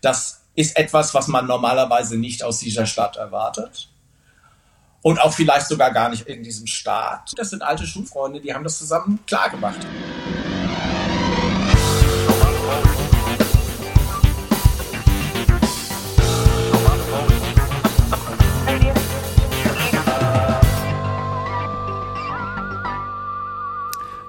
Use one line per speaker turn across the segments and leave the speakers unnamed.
Das ist etwas, was man normalerweise nicht aus dieser Stadt erwartet. Und auch vielleicht sogar gar nicht in diesem Staat. Das sind alte Schulfreunde, die haben das zusammen klar gemacht.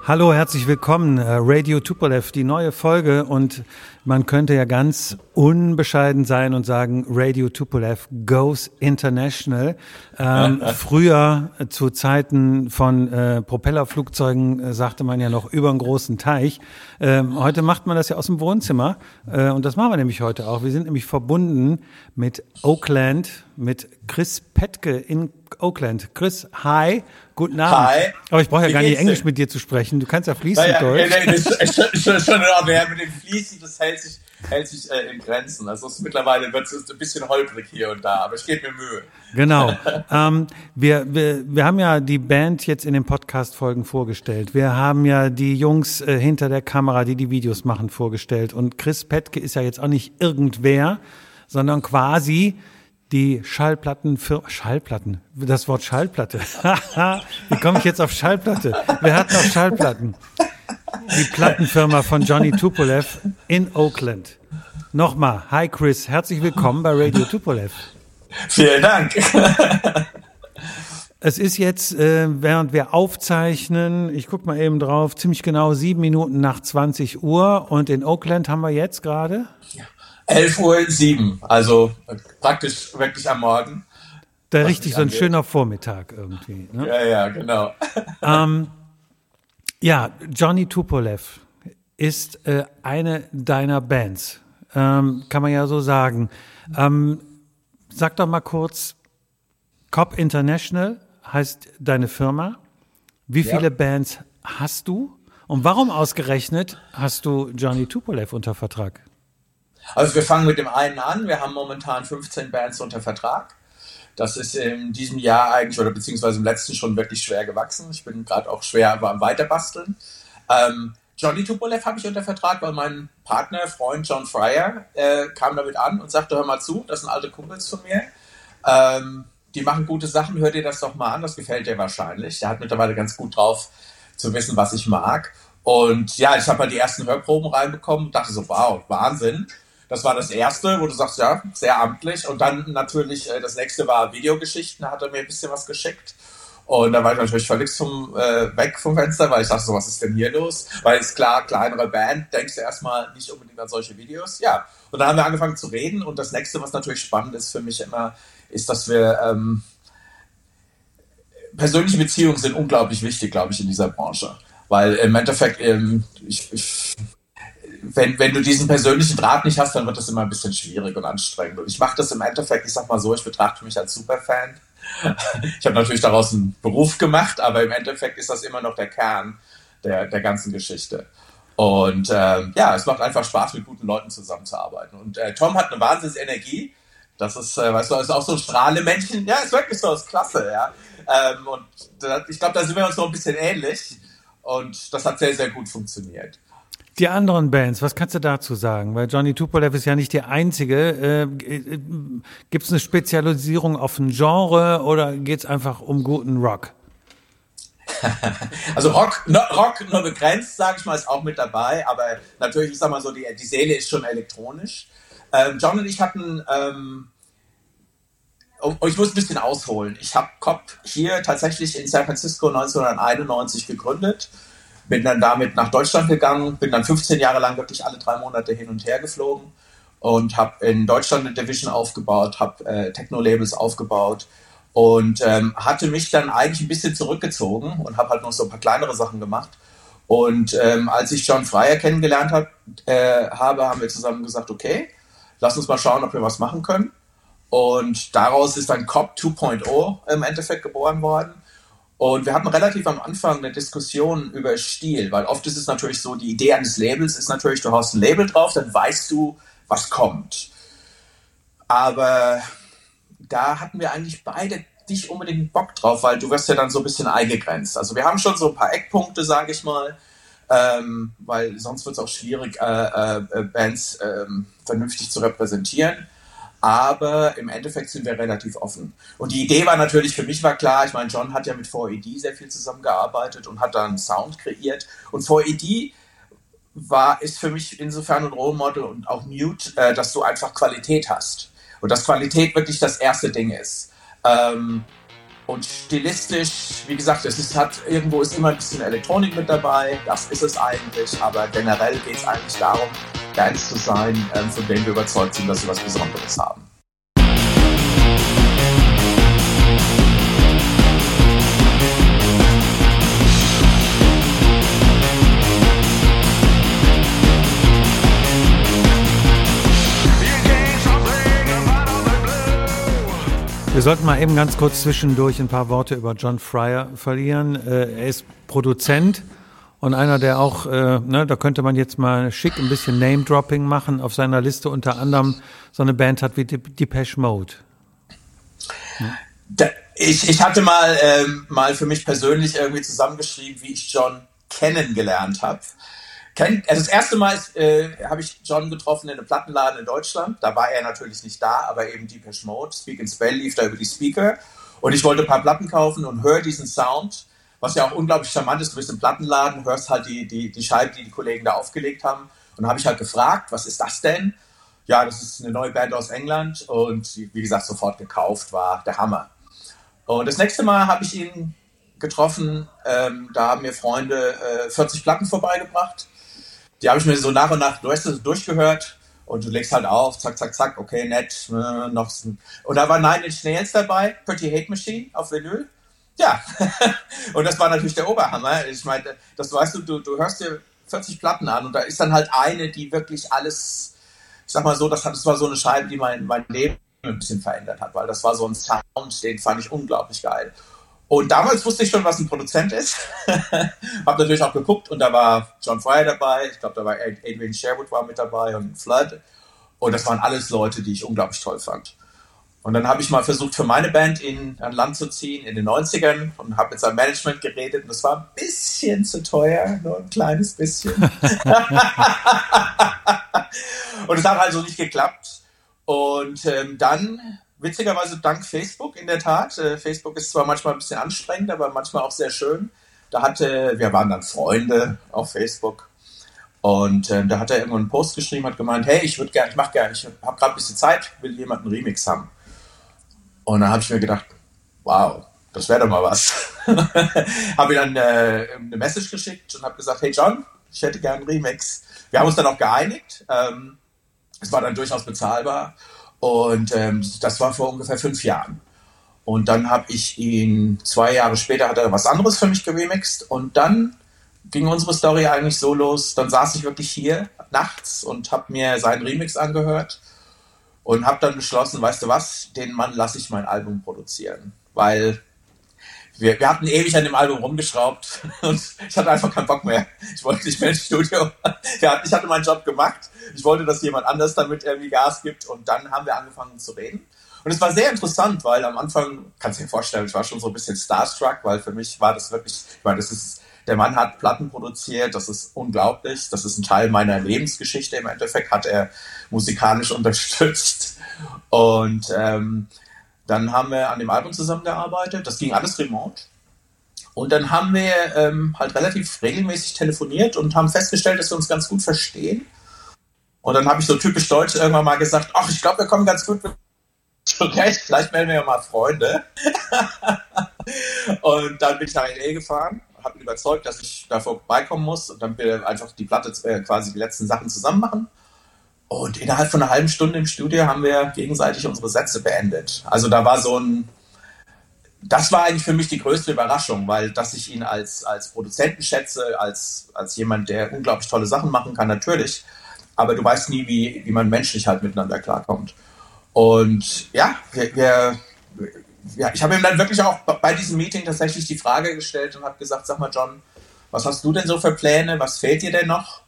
Hallo, herzlich willkommen. Äh, Radio Tupolev, die neue Folge und man könnte ja ganz unbescheiden sein und sagen, Radio Tupolev goes international. Ähm, früher äh, zu Zeiten von äh, Propellerflugzeugen äh, sagte man ja noch über einen großen Teich. Ähm, heute macht man das ja aus dem Wohnzimmer äh, und das machen wir nämlich heute auch. Wir sind nämlich verbunden mit Oakland, mit Chris Petke in Oakland. Chris, hi, guten Abend. Hi. Aber ich brauche ja Wie gar nicht Englisch denn? mit dir zu sprechen. Du kannst ja fließend naja, Deutsch.
Ja, das ist schon, schon in Ordnung. Ja, mit dem Fließen, das hält sich, hält sich äh, in Grenzen. Also es mittlerweile wird es ein bisschen holprig hier und da, aber ich gebe mir Mühe.
Genau. ähm, wir, wir, wir haben ja die Band jetzt in den Podcast-Folgen vorgestellt. Wir haben ja die Jungs äh, hinter der Kamera, die die Videos machen, vorgestellt. Und Chris Petke ist ja jetzt auch nicht irgendwer, sondern quasi die Schallplatten für Schallplatten. Das Wort Schallplatte. Wie komme ich jetzt auf Schallplatte? Wer hat noch Schallplatten? Die Plattenfirma von Johnny Tupolev in Oakland. Nochmal, hi Chris, herzlich willkommen bei Radio Tupolev.
Vielen Dank.
Es ist jetzt, äh, während wir aufzeichnen, ich guck mal eben drauf, ziemlich genau sieben Minuten nach 20 Uhr und in Oakland haben wir jetzt gerade?
Ja 11 Uhr 7, also praktisch wirklich am Morgen.
Da richtig so ein angeht. schöner Vormittag irgendwie. Ne?
Ja, ja, genau.
Ähm, ja, Johnny Tupolev ist äh, eine deiner Bands, ähm, kann man ja so sagen. Ähm, sag doch mal kurz, Cop International heißt deine Firma. Wie ja. viele Bands hast du? Und warum ausgerechnet hast du Johnny Tupolev unter Vertrag?
Also wir fangen mit dem einen an. Wir haben momentan 15 Bands unter Vertrag. Das ist in diesem Jahr eigentlich oder beziehungsweise im letzten schon wirklich schwer gewachsen. Ich bin gerade auch schwer am Weiterbasteln. Ähm, Johnny Tupolev habe ich unter Vertrag, weil mein Partner, Freund John Fryer äh, kam damit an und sagte, hör mal zu, das sind alte Kumpels von mir. Ähm, die machen gute Sachen, hör dir das doch mal an, das gefällt dir wahrscheinlich. Der hat mittlerweile ganz gut drauf zu wissen, was ich mag. Und ja, ich habe halt die ersten Hörproben reinbekommen und dachte so, wow, Wahnsinn. Das war das erste, wo du sagst, ja, sehr amtlich. Und dann natürlich, äh, das nächste war Videogeschichten, da hat er mir ein bisschen was geschickt. Und da war ich natürlich völlig zum, äh, weg vom Fenster, weil ich dachte so, was ist denn hier los? Weil ist klar, kleinere Band, denkst du erstmal nicht unbedingt an solche Videos. Ja, und dann haben wir angefangen zu reden. Und das nächste, was natürlich spannend ist für mich immer, ist, dass wir ähm, persönliche Beziehungen sind unglaublich wichtig, glaube ich, in dieser Branche. Weil im Endeffekt, ähm, ich, ich wenn, wenn du diesen persönlichen Draht nicht hast, dann wird das immer ein bisschen schwierig und anstrengend. Und ich mache das im Endeffekt, ich sag mal so, ich betrachte mich als Superfan. Ich habe natürlich daraus einen Beruf gemacht, aber im Endeffekt ist das immer noch der Kern der, der ganzen Geschichte. Und ähm, ja, es macht einfach Spaß, mit guten Leuten zusammenzuarbeiten. Und äh, Tom hat eine wahnsinnige Energie. Das ist, äh, weißt du, ist auch so ein Strahlemännchen. Ja, ist wirklich so, ist klasse, ja. Ähm, und da, ich glaube, da sind wir uns noch ein bisschen ähnlich. Und das hat sehr, sehr gut funktioniert.
Die anderen Bands, was kannst du dazu sagen? Weil Johnny Tupolev ist ja nicht der einzige. Äh, äh Gibt es eine Spezialisierung auf ein Genre oder geht es einfach um guten Rock?
Also Rock, no, Rock nur begrenzt, sage ich mal, ist auch mit dabei, aber natürlich, ich sag mal so, die, die Seele ist schon elektronisch. Ähm, John und ich hatten, ähm, oh, ich muss ein bisschen ausholen. Ich habe COP hier tatsächlich in San Francisco 1991 gegründet bin dann damit nach Deutschland gegangen, bin dann 15 Jahre lang wirklich alle drei Monate hin und her geflogen und habe in Deutschland eine Division aufgebaut, habe äh, Techno-Labels aufgebaut und ähm, hatte mich dann eigentlich ein bisschen zurückgezogen und habe halt noch so ein paar kleinere Sachen gemacht. Und ähm, als ich John Fryer kennengelernt hab, äh, habe, haben wir zusammen gesagt, okay, lass uns mal schauen, ob wir was machen können. Und daraus ist dann COP 2.0 im Endeffekt geboren worden. Und wir hatten relativ am Anfang eine Diskussion über Stil, weil oft ist es natürlich so, die Idee eines Labels ist natürlich, du hast ein Label drauf, dann weißt du, was kommt. Aber da hatten wir eigentlich beide nicht unbedingt Bock drauf, weil du wirst ja dann so ein bisschen eingegrenzt. Also wir haben schon so ein paar Eckpunkte, sage ich mal. ähm, weil sonst wird es auch schwierig, äh, äh, Bands ähm, vernünftig zu repräsentieren. Aber im Endeffekt sind wir relativ offen. Und die Idee war natürlich, für mich war klar, ich meine, John hat ja mit 4ED sehr viel zusammengearbeitet und hat da einen Sound kreiert. Und 4ED war, ist für mich insofern ein Role Model und auch Mute, äh, dass du einfach Qualität hast. Und dass Qualität wirklich das erste Ding ist. Ähm, und stilistisch, wie gesagt, es ist, hat, irgendwo ist immer ein bisschen Elektronik mit dabei, das ist es eigentlich, aber generell geht es eigentlich darum, Bands zu sein, ähm, von denen wir überzeugt sind, dass sie was Besonderes haben.
Wir sollten mal eben ganz kurz zwischendurch ein paar Worte über John Fryer verlieren. Äh, er ist Produzent und einer, der auch, äh, ne, da könnte man jetzt mal schick ein bisschen Name-Dropping machen, auf seiner Liste unter anderem so eine Band hat wie Depeche Mode.
Ja. Ich, ich hatte mal, ähm, mal für mich persönlich irgendwie zusammengeschrieben, wie ich John kennengelernt habe. Kenn, also das erste Mal äh, habe ich John getroffen in einem Plattenladen in Deutschland. Da war er natürlich nicht da, aber eben Deepesh Mode, Speak and Spell lief da über die Speaker. Und ich wollte ein paar Platten kaufen und höre diesen Sound, was ja auch unglaublich charmant ist. Du bist im Plattenladen, hörst halt die, die, die Scheiben, die die Kollegen da aufgelegt haben. Und habe ich halt gefragt, was ist das denn? Ja, das ist eine neue Band aus England und wie gesagt, sofort gekauft, war der Hammer. Und das nächste Mal habe ich ihn getroffen, ähm, da haben mir Freunde äh, 40 Platten vorbeigebracht die habe ich mir so nach und nach durch, durchgehört und du legst halt auf, zack, zack, zack, okay, nett, äh, noch. Und da war Nine Inch Nails dabei, Pretty Hate Machine auf Vinyl. Ja, und das war natürlich der Oberhammer. Ich meine, das weißt du, du, du hörst dir 40 Platten an und da ist dann halt eine, die wirklich alles, ich sag mal so, das, das war so eine Scheibe, die mein, mein Leben ein bisschen verändert hat, weil das war so ein Sound, den fand ich unglaublich geil. Und damals wusste ich schon, was ein Produzent ist. Hab natürlich auch geguckt und da war John Fryer dabei. Ich glaube, da war Adrian Sherwood war mit dabei und Flood. Und das waren alles Leute, die ich unglaublich toll fand. Und dann habe ich mal versucht, für meine Band in ein Land zu ziehen in den 90ern und habe mit seinem Management geredet. Und es war ein bisschen zu teuer, nur ein kleines bisschen. und es hat also nicht geklappt. Und ähm, dann witzigerweise dank Facebook in der Tat. Äh, Facebook ist zwar manchmal ein bisschen anstrengend, aber manchmal auch sehr schön. Da hatte, wir waren dann Freunde auf Facebook und äh, da hat er irgendwann einen Post geschrieben, hat gemeint, hey, ich würde gerne, ich mache gerne, ich habe gerade ein bisschen Zeit, will jemand einen Remix haben. Und dann habe ich mir gedacht, wow, das wäre doch mal was. habe ihm dann äh, eine Message geschickt und habe gesagt, hey John, ich hätte gerne einen Remix. Wir haben uns dann auch geeinigt. Ähm, es war dann durchaus bezahlbar. Und ähm, das war vor ungefähr fünf Jahren. Und dann habe ich ihn, zwei Jahre später hat er was anderes für mich geremixt. Und dann ging unsere Story eigentlich so los. Dann saß ich wirklich hier nachts und habe mir seinen Remix angehört und habe dann beschlossen, weißt du was, den Mann lasse ich mein Album produzieren. Weil wir, wir hatten ewig an dem Album rumgeschraubt und ich hatte einfach keinen Bock mehr. Ich wollte nicht mehr ins Studio. Ich hatte meinen Job gemacht. Ich wollte, dass jemand anders damit irgendwie Gas gibt und dann haben wir angefangen zu reden. Und es war sehr interessant, weil am Anfang, kannst du dir vorstellen, ich war schon so ein bisschen starstruck, weil für mich war das wirklich, ich meine, das ist, der Mann hat Platten produziert, das ist unglaublich, das ist ein Teil meiner Lebensgeschichte. Im Endeffekt hat er musikalisch unterstützt und ähm, dann haben wir an dem Album zusammengearbeitet. Das ging alles remote. Und dann haben wir ähm, halt relativ regelmäßig telefoniert und haben festgestellt, dass wir uns ganz gut verstehen. Und dann habe ich so typisch deutsch irgendwann mal gesagt, ach, ich glaube, wir kommen ganz gut zurecht, vielleicht melden wir mal Freunde. und dann bin ich nach L.A. gefahren, habe ihn überzeugt, dass ich da vorbeikommen muss und dann wir einfach die Platte, äh, quasi die letzten Sachen zusammen machen. Und innerhalb von einer halben Stunde im Studio haben wir gegenseitig unsere Sätze beendet. Also da war so ein, das war eigentlich für mich die größte Überraschung, weil dass ich ihn als, als Produzenten schätze, als, als jemand, der unglaublich tolle Sachen machen kann, natürlich. Aber du weißt nie, wie, wie man menschlich halt miteinander klarkommt. Und ja, wir, wir ja, ich habe ihm dann wirklich auch bei diesem Meeting tatsächlich die Frage gestellt und habe gesagt, sag mal John, was hast du denn so für Pläne? Was fehlt dir denn noch?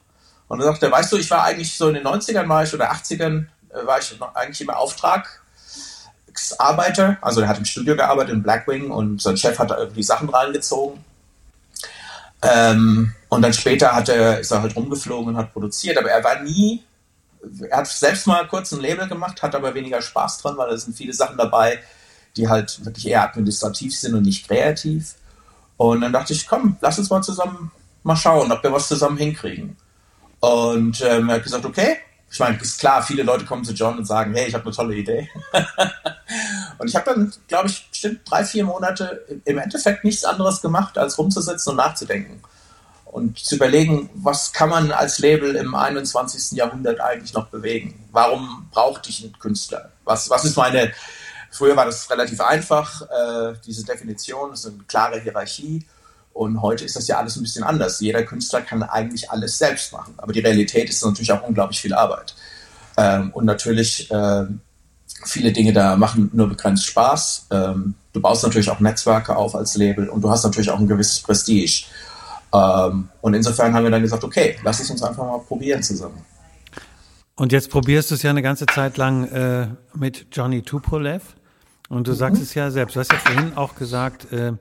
Und dann sagt er, weißt du, ich war eigentlich so in den 90ern war ich oder 80ern äh, war ich eigentlich immer Auftragsarbeiter. Also er hat im Studio gearbeitet in Blackwing und sein Chef hat da irgendwie Sachen reingezogen. Ähm, und dann später hat er, ist er halt rumgeflogen und hat produziert, aber er war nie, er hat selbst mal kurz ein Label gemacht, hat aber weniger Spaß dran, weil da sind viele Sachen dabei, die halt wirklich eher administrativ sind und nicht kreativ. Und dann dachte ich, komm, lass uns mal zusammen mal schauen, ob wir was zusammen hinkriegen. Und ähm, er hat gesagt, okay. Ich meine, ist klar, viele Leute kommen zu John und sagen, hey, ich habe eine tolle Idee. und ich habe dann, glaube ich, bestimmt drei, vier Monate im Endeffekt nichts anderes gemacht, als rumzusitzen und nachzudenken. Und zu überlegen, was kann man als Label im 21. Jahrhundert eigentlich noch bewegen? Warum brauchte ich einen Künstler? Was, was ist meine, früher war das relativ einfach, äh, diese Definition, ist eine klare Hierarchie. Und heute ist das ja alles ein bisschen anders. Jeder Künstler kann eigentlich alles selbst machen. Aber die Realität ist natürlich auch unglaublich viel Arbeit. Ähm, und natürlich äh, viele Dinge da machen nur begrenzt Spaß. Ähm, du baust natürlich auch Netzwerke auf als Label und du hast natürlich auch ein gewisses Prestige. Ähm, und insofern haben wir dann gesagt, okay, lass es uns einfach mal probieren zusammen.
Und jetzt probierst du es ja eine ganze Zeit lang äh, mit Johnny Tupolev. Und du sagst mhm. es ja selbst. Du hast ja vorhin auch gesagt, äh,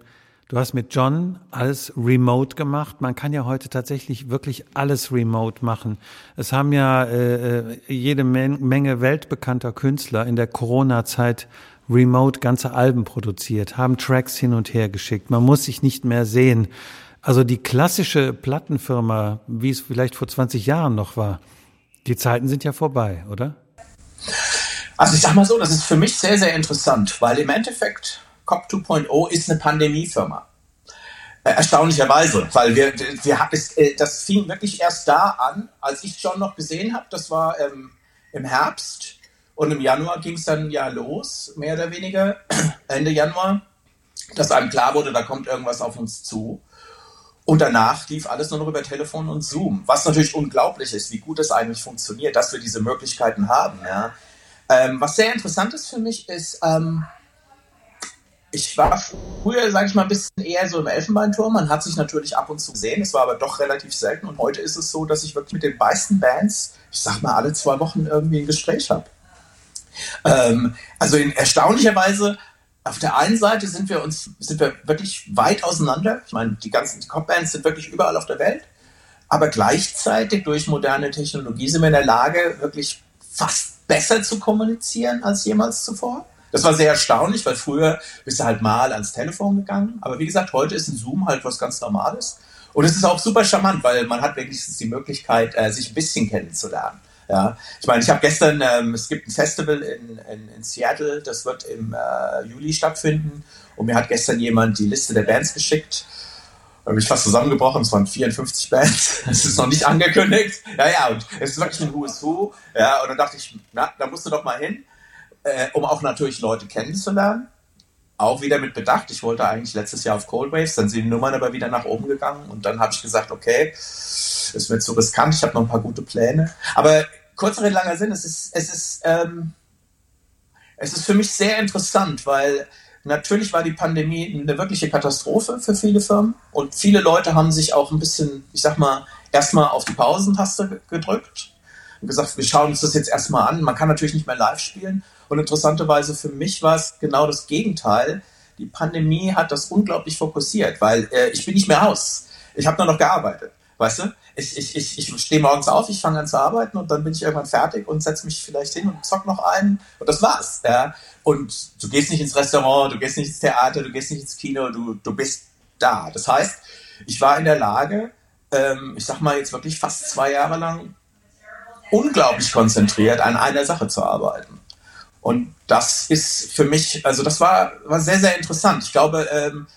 Du hast mit John alles remote gemacht. Man kann ja heute tatsächlich wirklich alles remote machen. Es haben ja äh, äh jede Menge weltbekannter Künstler in der Corona-Zeit remote ganze Alben produziert, haben Tracks hin und her geschickt. Man muss sich nicht mehr sehen. Also die klassische Plattenfirma, wie es vielleicht vor 20 Jahren noch war, die Zeiten sind ja vorbei, oder?
Also ich sag mal so, das ist für mich sehr, sehr interessant, weil im Endeffekt COP 2.0 ist eine Pandemiefirma. Äh, erstaunlicherweise, weil wir, wir es, äh, das fing wirklich erst da an, als ich John noch gesehen habe. Das war ähm, im Herbst und im Januar ging es dann ja los, mehr oder weniger, Ende Januar, dass einem klar wurde, da kommt irgendwas auf uns zu. Und danach lief alles nur noch über Telefon und Zoom, was natürlich unglaublich ist, wie gut das eigentlich funktioniert, dass wir diese Möglichkeiten haben. Ja. Ähm, was sehr interessant ist für mich, ist, ähm, ich war früher, sage ich mal, ein bisschen eher so im Elfenbeinturm. Man hat sich natürlich ab und zu gesehen, es war aber doch relativ selten. Und heute ist es so, dass ich wirklich mit den meisten Bands, ich sag mal, alle zwei Wochen irgendwie ein Gespräch habe. Ähm, also in erstaunlicher Weise, auf der einen Seite sind wir uns, sind wir wirklich weit auseinander. Ich meine, die ganzen Pop-Bands sind wirklich überall auf der Welt. Aber gleichzeitig durch moderne Technologie sind wir in der Lage, wirklich fast besser zu kommunizieren als jemals zuvor. Das war sehr erstaunlich, weil früher bist du halt mal ans Telefon gegangen. Aber wie gesagt, heute ist ein Zoom halt was ganz Normales. Und es ist auch super charmant, weil man hat wenigstens die Möglichkeit, äh, sich ein bisschen kennenzulernen. Ja, ich meine, ich habe gestern, ähm, es gibt ein Festival in, in, in Seattle, das wird im äh, Juli stattfinden. Und mir hat gestern jemand die Liste der Bands geschickt. Da habe ich fast zusammengebrochen, es waren 54 Bands. Es ist noch nicht angekündigt. Ja, ja, und es ist wirklich ein Who's Who. Ja, und dann dachte ich, na, da musst du doch mal hin äh, um auch natürlich Leute kennenzulernen. Auch wieder mit Bedacht. Ich wollte eigentlich letztes Jahr auf Cold Waves, dann sind die Nummern aber wieder nach oben gegangen und dann habe ich gesagt, okay, ist mir zu riskant, ich habe noch ein paar gute Pläne. Aber kurzer Rede, langer Sinn, es ist, es ist, ähm, es ist für mich sehr interessant, weil natürlich war die Pandemie eine wirkliche Katastrophe für viele Firmen und viele Leute haben sich auch ein bisschen, ich sag mal, erstmal auf die Pausentaste gedrückt und gesagt, wir schauen uns das jetzt erstmal an. Man kann natürlich nicht mehr live spielen und interessanterweise für mich war es genau das Gegenteil. Die Pandemie hat das unglaublich fokussiert, weil äh, ich bin nicht mehr aus. Ich habe nur noch gearbeitet. Weißt du? Ich, ich, ich, ich stehe morgens auf, ich fange an zu arbeiten und dann bin ich irgendwann fertig und setze mich vielleicht hin und zock noch einen und das war's. Ja? Und du gehst nicht ins Restaurant, du gehst nicht ins Theater, du gehst nicht ins Kino, du, du bist da. Das heißt, ich war in der Lage, ähm, ich sag mal jetzt wirklich fast zwei Jahre lang unglaublich konzentriert an einer Sache zu arbeiten. Und das ist für mich, also das war, war sehr, sehr interessant. Ich glaube, ähm,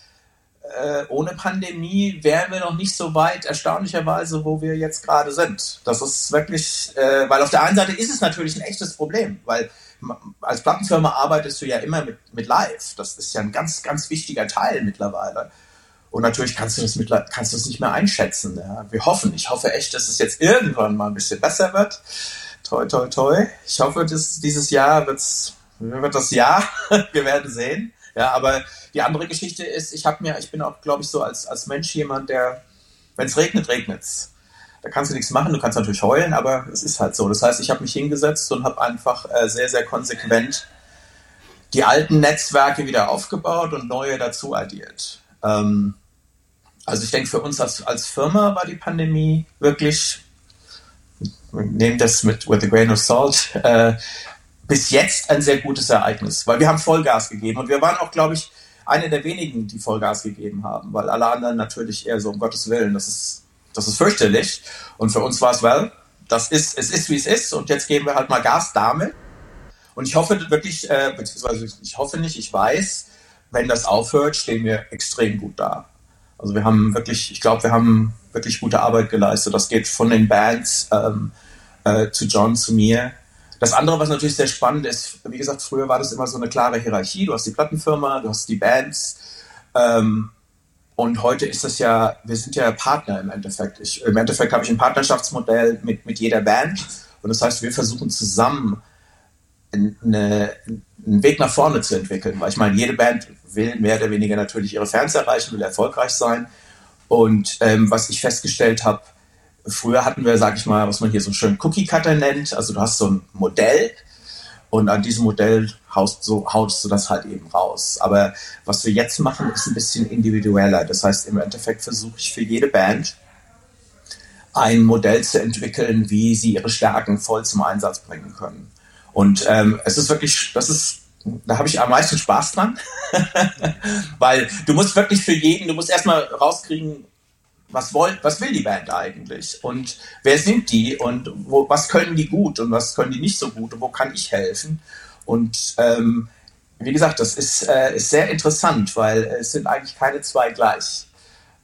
äh, ohne Pandemie wären wir noch nicht so weit, erstaunlicherweise, wo wir jetzt gerade sind. Das ist wirklich, äh, weil auf der einen Seite ist es natürlich ein echtes Problem, weil als Plattenfirma arbeitest du ja immer mit, mit Live. Das ist ja ein ganz, ganz wichtiger Teil mittlerweile. Und natürlich kannst du das, mit, kannst du das nicht mehr einschätzen. Ja. Wir hoffen, ich hoffe echt, dass es jetzt irgendwann mal ein bisschen besser wird toi, toi, toi. Ich hoffe, dass dieses Jahr wird's, wird das Jahr. Wir werden sehen. Ja, aber die andere Geschichte ist, ich habe mir, ich bin auch, glaube ich, so als, als Mensch jemand, der, wenn es regnet, regnet's. Da kannst du nichts machen, du kannst natürlich heulen, aber es ist halt so. Das heißt, ich habe mich hingesetzt und habe einfach äh, sehr, sehr konsequent die alten Netzwerke wieder aufgebaut und neue dazu addiert. Ähm, Also ich denke, für uns als, als Firma war die Pandemie wirklich, nehmen das mit with a grain of salt, äh, bis jetzt ein sehr gutes Ereignis, weil wir haben Vollgas gegeben und wir waren auch, glaube ich, eine der wenigen, die Vollgas gegeben haben, weil alle anderen natürlich eher so um Gottes Willen, das ist, das ist fürchterlich. Und für uns war es, well, das ist, es ist wie es ist und jetzt geben wir halt mal Gas damit. Und ich hoffe wirklich, äh, beziehungsweise ich hoffe nicht, ich weiß, wenn das aufhört, stehen wir extrem gut da. Also wir haben wirklich, ich glaube, wir haben wirklich gute Arbeit geleistet. Das geht von den Bands ähm, äh, zu John, zu mir. Das andere, was natürlich sehr spannend ist, wie gesagt, früher war das immer so eine klare Hierarchie. Du hast die Plattenfirma, du hast die Bands. Ähm, und heute ist das ja, wir sind ja Partner im Endeffekt. Ich, Im Endeffekt habe ich ein Partnerschaftsmodell mit, mit jeder Band. Und das heißt, wir versuchen zusammen eine, einen Weg nach vorne zu entwickeln. Weil ich meine, jede Band will mehr oder weniger natürlich ihre Fans erreichen, will erfolgreich sein. Und ähm, was ich festgestellt habe, früher hatten wir, sag ich mal, was man hier so schön Cookie-Cutter nennt. Also du hast so ein Modell und an diesem Modell haust, so, haust du das halt eben raus. Aber was wir jetzt machen, ist ein bisschen individueller. Das heißt, im Endeffekt versuche ich für jede Band ein Modell zu entwickeln, wie sie ihre Stärken voll zum Einsatz bringen können. Und ähm, es ist wirklich, das ist, da habe ich am meisten Spaß dran, weil du musst wirklich für jeden, du musst erstmal rauskriegen, was, wollt, was will die Band eigentlich und wer sind die und wo, was können die gut und was können die nicht so gut und wo kann ich helfen. Und ähm, wie gesagt, das ist, äh, ist sehr interessant, weil es sind eigentlich keine zwei gleich.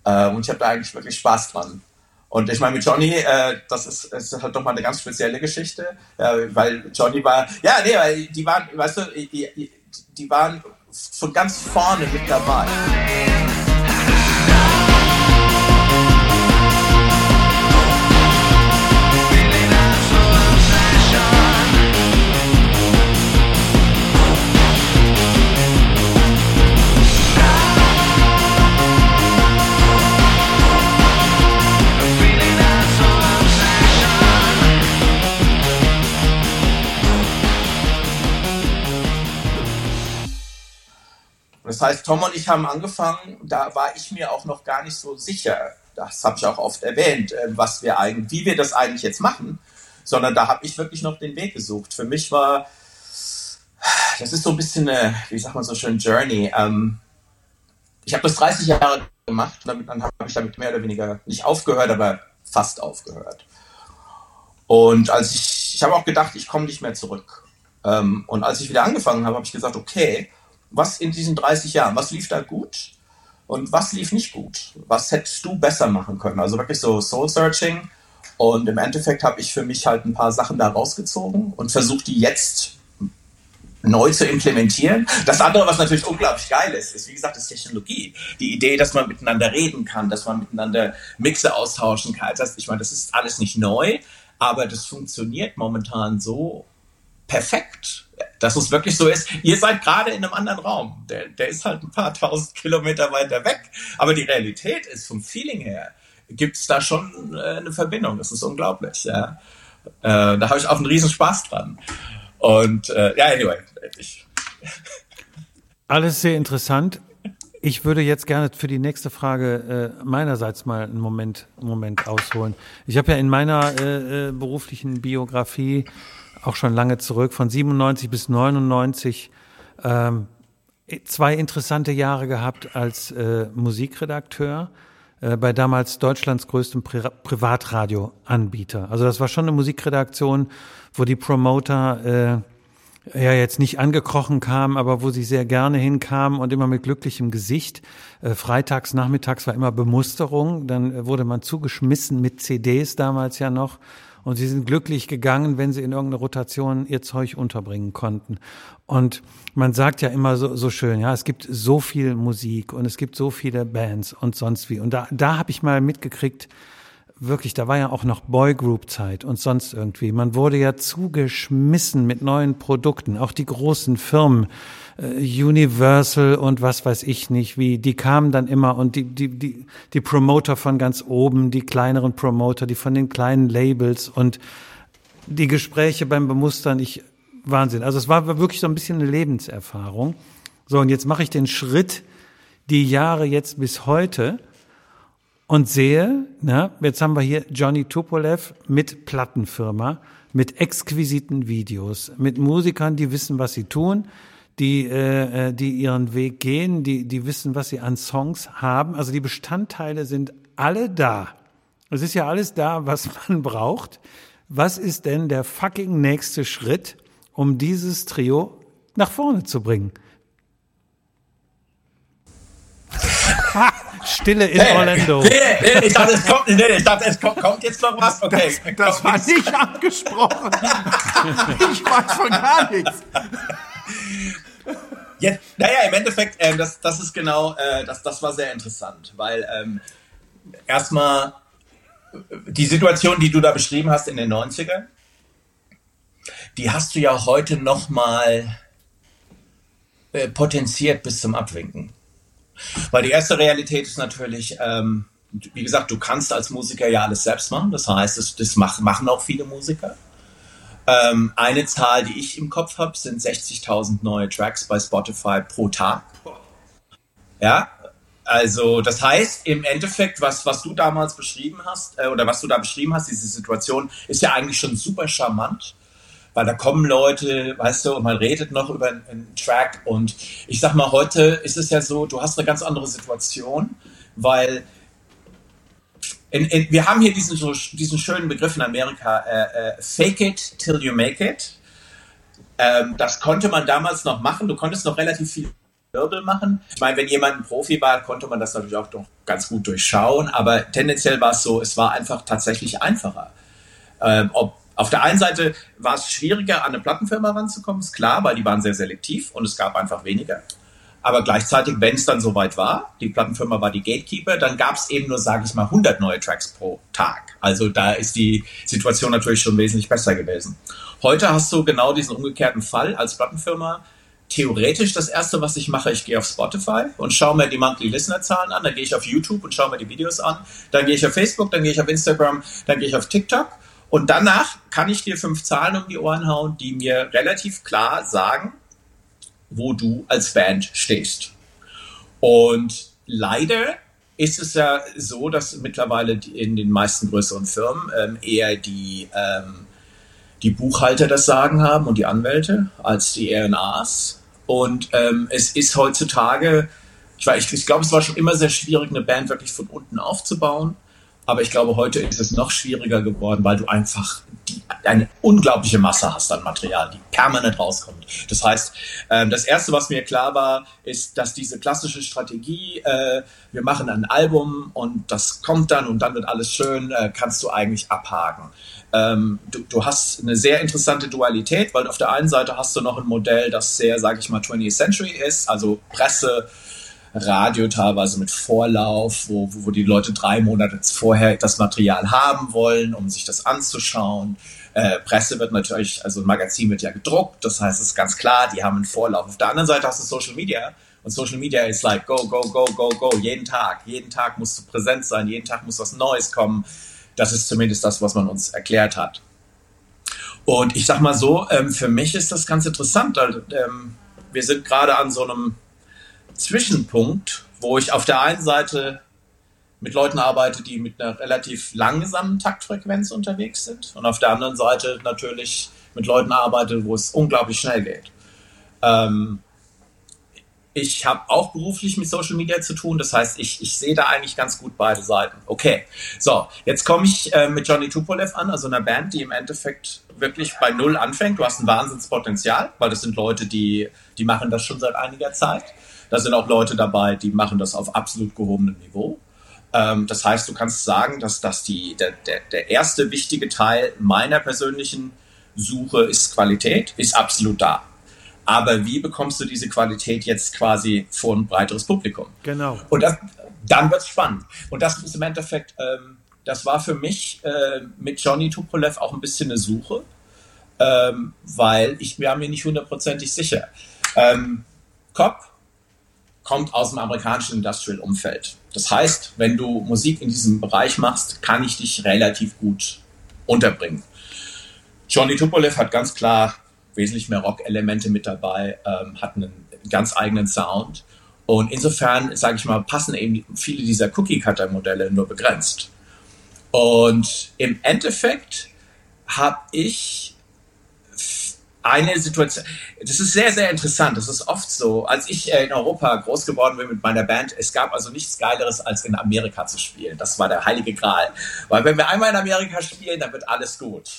Äh, und ich habe da eigentlich wirklich Spaß dran. Und ich meine, mit Johnny, äh, das ist, ist halt doch mal eine ganz spezielle Geschichte, äh, weil Johnny war, ja, nee, weil die waren, weißt du, die, die waren von ganz vorne mit dabei. Das heißt, Tom und ich haben angefangen, da war ich mir auch noch gar nicht so sicher. Das habe ich auch oft erwähnt, äh, was wir eigentlich, wie wir das eigentlich jetzt machen, sondern da habe ich wirklich noch den Weg gesucht. Für mich war, das ist so ein bisschen eine, wie sagt man so schön, Journey. Ähm, ich habe das 30 Jahre gemacht, damit, dann habe ich damit mehr oder weniger nicht aufgehört, aber fast aufgehört. Und als ich, ich habe auch gedacht, ich komme nicht mehr zurück. Ähm, und als ich wieder angefangen habe, habe ich gesagt, okay, was in diesen 30 Jahren, was lief da gut und was lief nicht gut? Was hättest du besser machen können? Also wirklich so Soul-Searching. Und im Endeffekt habe ich für mich halt ein paar Sachen da rausgezogen und versucht, die jetzt neu zu implementieren. Das andere, was natürlich unglaublich geil ist, ist wie gesagt das Technologie. Die Idee, dass man miteinander reden kann, dass man miteinander Mixe austauschen kann. Das ich meine, das ist alles nicht neu, aber das funktioniert momentan so perfekt dass es wirklich so ist, ihr seid gerade in einem anderen Raum. Der, der ist halt ein paar tausend Kilometer weiter weg. Aber die Realität ist vom Feeling her, gibt es da schon äh, eine Verbindung. Das ist unglaublich. Ja. Äh, da habe ich auch einen riesen Spaß dran. Und äh, ja, anyway. Ich.
Alles sehr interessant. Ich würde jetzt gerne für die nächste Frage äh, meinerseits mal einen Moment, Moment ausholen. Ich habe ja in meiner äh, äh beruflichen Biografie auch schon lange zurück, von 97 bis 99, ähm, zwei interessante Jahre gehabt als äh, Musikredakteur äh, bei damals Deutschlands größtem Pri Privatradioanbieter. Also das war schon eine Musikredaktion, wo die Promoter äh, ja jetzt nicht angekrochen kamen, aber wo sie sehr gerne hinkamen und immer mit glücklichem Gesicht. Äh, freitags, nachmittags war immer Bemusterung, dann wurde man zugeschmissen mit CDs damals ja noch und sie sind glücklich gegangen, wenn sie in irgendeiner Rotation ihr Zeug unterbringen konnten. Und man sagt ja immer so, so schön, ja, es gibt so viel Musik und es gibt so viele Bands und sonst wie. Und da, da habe ich mal mitgekriegt, wirklich, da war ja auch noch Boygroup-Zeit und sonst irgendwie. Man wurde ja zugeschmissen mit neuen Produkten, auch die großen Firmen äh, Universal und was weiß ich nicht, wie, die kamen dann immer und die, die, die, die Promoter von ganz oben, die kleineren Promoter, die von den kleinen Labels und die Gespräche beim Bemustern, ich, Wahnsinn. Also es war wirklich so ein bisschen eine Lebenserfahrung. So, und jetzt mache ich den Schritt, die Jahre jetzt bis heute und sehe, na, jetzt haben wir hier Johnny Tupolev mit Plattenfirma, mit exquisiten Videos, mit Musikern, die wissen, was sie tun, die, äh, äh die ihren Weg gehen, die, die wissen, was sie an Songs haben. Also die Bestandteile sind alle da. Es ist ja alles da, was man braucht. Was ist denn der fucking nächste Schritt, um dieses Trio nach vorne zu bringen? Stille in
nee,
Orlando.
Nee, nee, ich dachte, es kommt, nee, ich dachte, es kommt, kommt jetzt noch was. Okay,
das, das war nicht abgesprochen. ich weiß von gar nichts.
Jetzt, naja, im Endeffekt, äh, das, das ist genau, äh, das, das war sehr interessant, weil ähm, erstmal die Situation, die du da beschrieben hast in den 90ern, die hast du ja heute nochmal äh, potenziert bis zum Abwinken. Weil die erste Realität ist natürlich, ähm, wie gesagt, du kannst als Musiker ja alles selbst machen. Das heißt, das, das machen auch viele Musiker. Ähm, eine Zahl, die ich im Kopf habe, sind 60.000 neue Tracks bei Spotify pro Tag. Ja, also das heißt im Endeffekt, was, was du damals beschrieben hast, äh, oder was du da beschrieben hast, diese Situation, ist ja eigentlich schon super charmant, weil da kommen Leute, weißt du, und man redet noch über einen, einen Track und ich sag mal, heute ist es ja so, du hast eine ganz andere Situation, weil in, in, wir haben hier diesen, so, diesen schönen Begriff in Amerika, äh, äh, fake it till you make it. Ähm, das konnte man damals noch machen, du konntest noch relativ viel Wirbel machen. Ich meine, wenn jemand ein Profi war, konnte man das natürlich auch doch ganz gut durchschauen, aber tendenziell war es so, es war einfach tatsächlich einfacher. Ähm, ob, auf der einen Seite war es schwieriger, an eine Plattenfirma ranzukommen, ist klar, weil die waren sehr selektiv und es gab einfach weniger. Aber gleichzeitig, wenn es dann soweit war, die Plattenfirma war die Gatekeeper, dann gab es eben nur, sage ich mal, 100 neue Tracks pro Tag. Also da ist die Situation natürlich schon wesentlich besser gewesen. Heute hast du genau diesen umgekehrten Fall als Plattenfirma theoretisch das erste, was ich mache, ich gehe auf Spotify und schaue mir die Monthly Listener Zahlen an, dann gehe ich auf YouTube und schaue mir die Videos an, dann gehe ich auf Facebook, dann gehe ich auf Instagram, dann gehe ich auf TikTok und danach kann ich dir fünf Zahlen um die Ohren hauen, die mir relativ klar sagen, wo du als Band stehst. Und leider ist es ja so, dass mittlerweile in den meisten größeren Firmen ähm, eher die ähm, die Buchhalter das Sagen haben und die Anwälte als die RNAs. Und ähm, es ist heutzutage, ich, ich, ich glaube, es war schon immer sehr schwierig, eine Band wirklich von unten aufzubauen. Aber ich glaube, heute ist es noch schwieriger geworden, weil du einfach die, eine unglaubliche Masse hast an Material, die permanent rauskommt. Das heißt, äh, das Erste, was mir klar war, ist, dass diese klassische Strategie, äh, wir machen ein Album und das kommt dann und dann wird alles schön, äh, kannst du eigentlich abhaken. Ähm, du, du, hast eine sehr interessante Dualität, weil auf der einen Seite hast du noch ein Modell, das sehr, sage ich mal, 20th Century ist, also Presse, Radio teilweise mit Vorlauf, wo, wo die Leute drei Monate vorher das Material haben wollen, um sich das anzuschauen. Äh, Presse wird natürlich, also ein Magazin wird ja gedruckt, das heißt, es ist ganz klar, die haben einen Vorlauf. Auf der anderen Seite hast du Social Media und Social Media ist like go, go, go, go, go, jeden Tag. Jeden Tag musst du präsent sein, jeden Tag muss was Neues kommen. Das ist zumindest das, was man uns erklärt hat. Und ich sag mal so, ähm, für mich ist das ganz interessant. Weil, ähm, wir sind gerade an so einem Zwischenpunkt, wo ich auf der einen Seite mit Leuten arbeite, die mit einer relativ langsamen Taktfrequenz unterwegs sind und auf der anderen Seite natürlich mit Leuten arbeite, wo es unglaublich schnell geht. Ähm, ich habe auch beruflich mit Social Media zu tun, das heißt, ich, ich sehe da eigentlich ganz gut beide Seiten. Okay, so, jetzt komme ich äh, mit Johnny Tupolev an, also einer Band, die im Endeffekt wirklich bei Null anfängt. Du hast ein Wahnsinnspotenzial, weil das sind Leute, die, die machen das schon seit einiger Zeit. Da sind auch Leute dabei, die machen das auf absolut gehobenem Niveau. Ähm, das heißt, du kannst sagen, dass, dass die, der, der, der erste wichtige Teil meiner persönlichen Suche ist Qualität, ist absolut da. Aber wie bekommst du diese Qualität jetzt quasi vor ein breiteres Publikum?
Genau.
Und das, dann wird es spannend. Und das ist im Endeffekt, ähm, das war für mich äh, mit Johnny Tupolev auch ein bisschen eine Suche, ähm, weil ich war mir nicht hundertprozentig sicher. Ähm, Cobb kommt aus dem amerikanischen Industrial-Umfeld. Das heißt, wenn du Musik in diesem Bereich machst, kann ich dich relativ gut unterbringen. Johnny Tupolev hat ganz klar wesentlich mehr Rock-Elemente mit dabei, ähm, hat einen ganz eigenen Sound Und insofern, sage ich mal, passen eben viele dieser Cookie-Cutter-Modelle nur begrenzt. Und im Endeffekt habe ich eine Situation, das ist sehr, sehr interessant. Das ist oft so. Als ich äh, in Europa groß geworden bin mit meiner Band, es gab also nichts Geileres, als in Amerika zu spielen. Das war der heilige Gral. Weil wenn wir einmal in Amerika spielen, dann wird alles gut.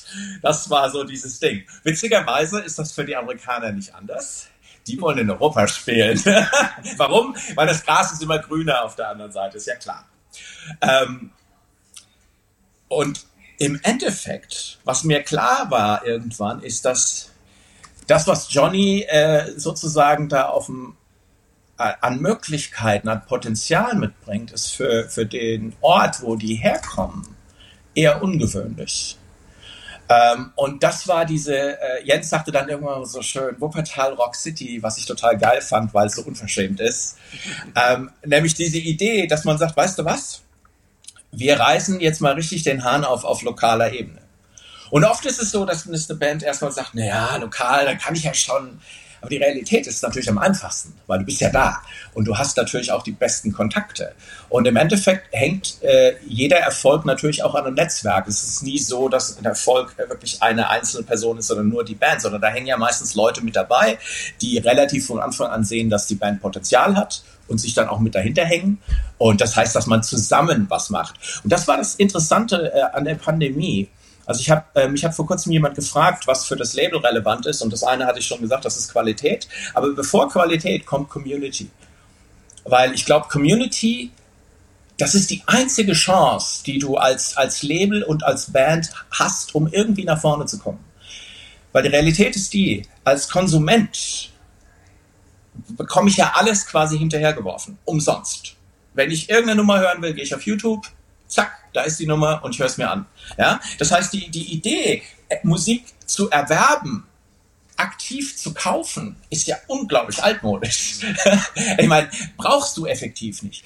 Das war so dieses Ding. Witzigerweise ist das für die Amerikaner nicht anders. Die wollen in Europa spielen. Warum? Weil das Gras ist immer grüner auf der anderen Seite, ist ja klar. Ähm, und im Endeffekt, was mir klar war irgendwann, ist, dass das, was Johnny äh, sozusagen da auf dem äh, an Möglichkeiten, an Potenzial mitbringt, ist für, für den Ort, wo die herkommen, eher ungewöhnlich. Ähm, und das war diese, äh, Jens sagte dann irgendwann so schön, Wuppertal Rock City, was ich total geil fand, weil es so unverschämt ist. Ähm, nämlich diese Idee, dass man sagt, weißt du was? Wir reißen jetzt mal richtig den Hahn auf auf lokaler Ebene. Und oft ist es so, dass eine Band erstmal sagt, naja, lokal, da kann ich ja schon. Aber die Realität ist natürlich am einfachsten, weil du bist ja da und du hast natürlich auch die besten Kontakte. Und im Endeffekt hängt äh, jeder Erfolg natürlich auch an einem Netzwerk. Es ist nie so, dass ein Erfolg wirklich eine einzelne Person ist, sondern nur die Band, sondern da hängen ja meistens Leute mit dabei, die relativ von Anfang an sehen, dass die Band Potenzial hat und sich dann auch mit dahinter hängen. Und das heißt, dass man zusammen was macht. Und das war das Interessante äh, an der Pandemie. Also ich habe ähm, hab vor kurzem jemand gefragt, was für das Label relevant ist. Und das eine hatte ich schon gesagt, das ist Qualität. Aber bevor Qualität kommt Community. Weil ich glaube, Community, das ist die einzige Chance, die du als, als Label und als Band hast, um irgendwie nach vorne zu kommen. Weil die Realität ist die, als Konsument bekomme ich ja alles quasi hinterhergeworfen, umsonst. Wenn ich irgendeine Nummer hören will, gehe ich auf YouTube, zack, da ist die Nummer und ich höre es mir an. Ja? Das heißt, die, die Idee, äh, Musik zu erwerben, aktiv zu kaufen, ist ja unglaublich altmodisch. ich meine, brauchst du effektiv nicht.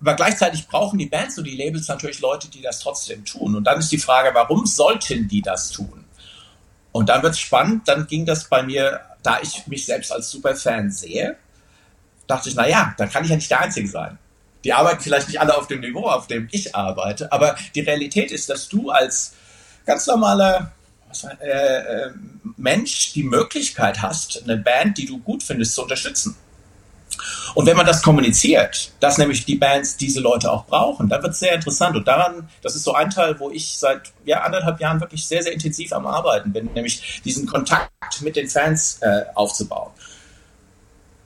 Aber gleichzeitig brauchen die Bands und die Labels natürlich Leute, die das trotzdem tun. Und dann ist die Frage, warum sollten die das tun? Und dann wird es spannend, dann ging das bei mir, da ich mich selbst als Superfan sehe, dachte ich, na ja, dann kann ich ja nicht der Einzige sein. Die arbeiten vielleicht nicht alle auf dem Niveau, auf dem ich arbeite, aber die Realität ist, dass du als ganz normaler äh, äh, Mensch die Möglichkeit hast, eine Band, die du gut findest, zu unterstützen. Und wenn man das kommuniziert, dass nämlich die Bands diese Leute auch brauchen, dann wird es sehr interessant. Und daran, das ist so ein Teil, wo ich seit ja, anderthalb Jahren wirklich sehr, sehr intensiv am Arbeiten bin, nämlich diesen Kontakt mit den Fans äh, aufzubauen.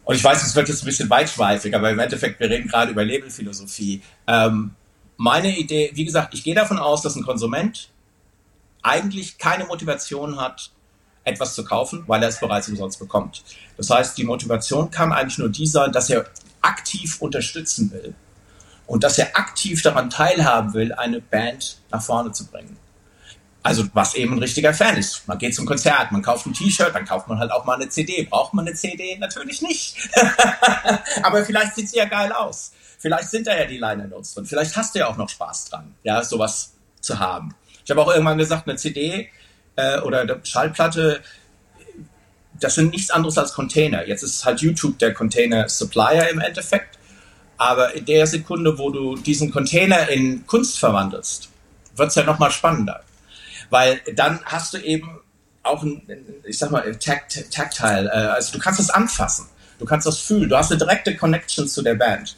Und ich weiß, es wird jetzt ein bisschen weitschweifig, aber im Endeffekt, wir reden gerade über Labelphilosophie. Ähm, meine Idee, wie gesagt, ich gehe davon aus, dass ein Konsument eigentlich keine Motivation hat, etwas zu kaufen, weil er es bereits umsonst bekommt. Das heißt, die Motivation kann eigentlich nur die sein, dass er aktiv unterstützen will und dass er aktiv daran teilhaben will, eine Band nach vorne zu bringen. Also was eben ein richtiger Fan ist. Man geht zum Konzert, man kauft ein T-Shirt, dann kauft man halt auch mal eine CD. Braucht man eine CD? Natürlich nicht. Aber vielleicht sieht sie ja geil aus. Vielleicht sind da ja die Liner Notes drin. Vielleicht hast du ja auch noch Spaß dran, ja, sowas zu haben. Ich habe auch irgendwann gesagt, eine CD äh, oder eine Schallplatte, das sind nichts anderes als Container. Jetzt ist halt YouTube der Container Supplier im Endeffekt. Aber in der Sekunde, wo du diesen Container in Kunst verwandelst, wird es ja nochmal spannender weil dann hast du eben auch ein, ich sag mal, takt, tactile, äh, also du kannst das anfassen, du kannst das fühlen, du hast eine direkte Connection zu der Band.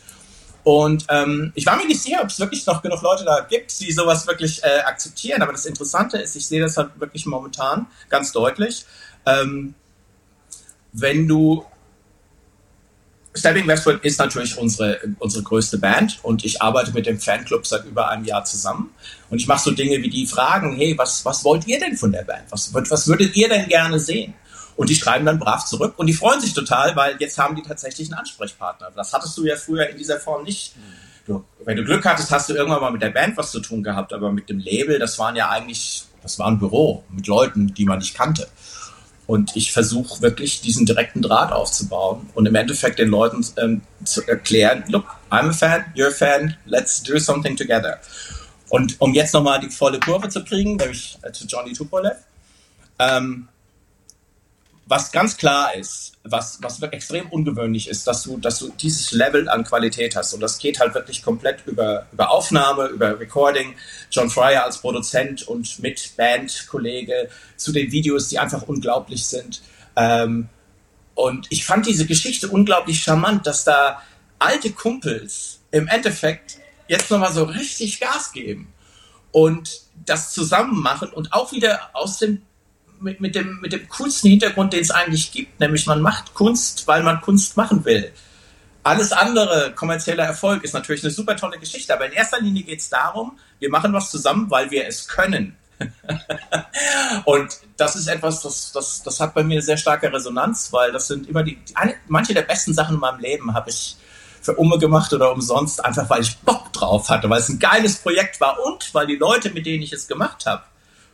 Und ähm, ich war mir nicht sicher, ob es wirklich noch genug Leute da gibt, die sowas wirklich äh, akzeptieren. Aber das Interessante ist, ich sehe das halt wirklich momentan ganz deutlich. Ähm, wenn du Stepping Westwood ist natürlich unsere, unsere größte Band und ich arbeite mit dem Fanclub seit über einem Jahr zusammen. Und ich mache so Dinge wie die Fragen, hey, was, was wollt ihr denn von der Band? Was, was würdet ihr denn gerne sehen? Und die schreiben dann brav zurück und die freuen sich total, weil jetzt haben die tatsächlich einen Ansprechpartner. Das hattest du ja früher in dieser Form nicht. Du, wenn du Glück hattest, hast du irgendwann mal mit der Band was zu tun gehabt, aber mit dem Label, das waren ja eigentlich, das war ein Büro mit Leuten, die man nicht kannte. Und ich versuche wirklich diesen direkten Draht aufzubauen und im Endeffekt den Leuten ähm, zu erklären, look, I'm a fan, you're a fan, let's do something together. Und um jetzt nochmal die volle Kurve zu kriegen, nämlich äh, zu Johnny Tupolev, ähm, was ganz klar ist, was, was extrem ungewöhnlich ist, dass du, dass du dieses Level an Qualität hast. Und das geht halt wirklich komplett über, über Aufnahme, über Recording. John Fryer als Produzent und mit Bandkollege zu den Videos, die einfach unglaublich sind. Ähm, und ich fand diese Geschichte unglaublich charmant, dass da alte Kumpels im Endeffekt jetzt nochmal so richtig Gas geben und das zusammen machen und auch wieder aus dem mit, mit, dem, mit dem coolsten Hintergrund, den es eigentlich gibt, nämlich man macht Kunst, weil man Kunst machen will. Alles andere, kommerzieller Erfolg, ist natürlich eine super tolle Geschichte, aber in erster Linie geht es darum, wir machen was zusammen, weil wir es können. und das ist etwas, das, das, das hat bei mir eine sehr starke Resonanz, weil das sind immer die, eine, manche der besten Sachen in meinem Leben habe ich für Umme gemacht oder umsonst, einfach weil ich Bock drauf hatte, weil es ein geiles Projekt war und weil die Leute, mit denen ich es gemacht habe,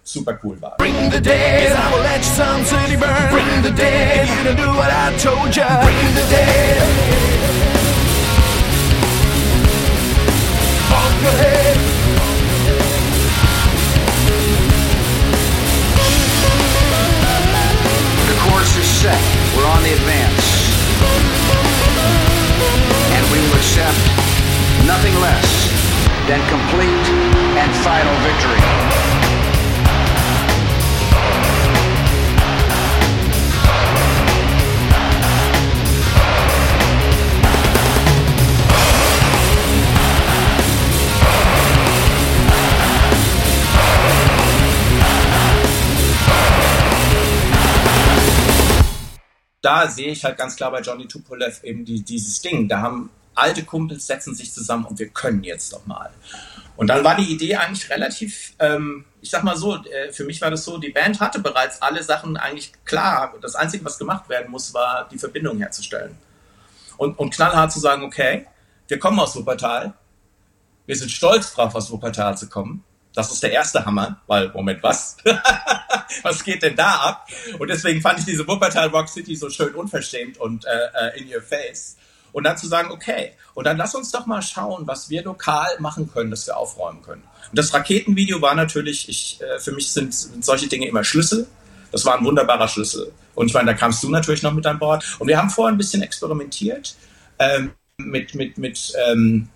super cool war. Bring the dead, I will let Sun City burn. Bring the dead, you to do what I told ya. Bring the dead. On your head.
The course is set. We're on the advance. And we will accept nothing less than complete and final victory.
Da sehe ich halt ganz klar bei Johnny Tupolev eben die, dieses Ding. Da haben alte Kumpels setzen sich zusammen und wir können jetzt doch mal. Und dann war die Idee eigentlich relativ, ähm, ich sag mal so, äh, für mich war das so, die Band hatte bereits alle Sachen eigentlich klar. Das Einzige, was gemacht werden muss, war die Verbindung herzustellen. Und, und knallhart zu sagen, okay, wir kommen aus Wuppertal, wir sind stolz drauf, aus Wuppertal zu kommen. Das ist der erste Hammer, weil, Moment, was? was geht denn da ab? Und deswegen fand ich diese Wuppertal Rock City so schön unverschämt und äh, äh, in your face. Und dann zu sagen, okay, und dann lass uns doch mal schauen, was wir lokal machen können, dass wir aufräumen können. Und das Raketenvideo war natürlich, ich, äh, für mich sind, solche Dinge immer Schlüssel. Das war ein wunderbarer Schlüssel. Und ich meine, da kamst du natürlich noch mit an Bord. Und wir haben vorher ein bisschen experimentiert ähm, mit, mit, mit ähm,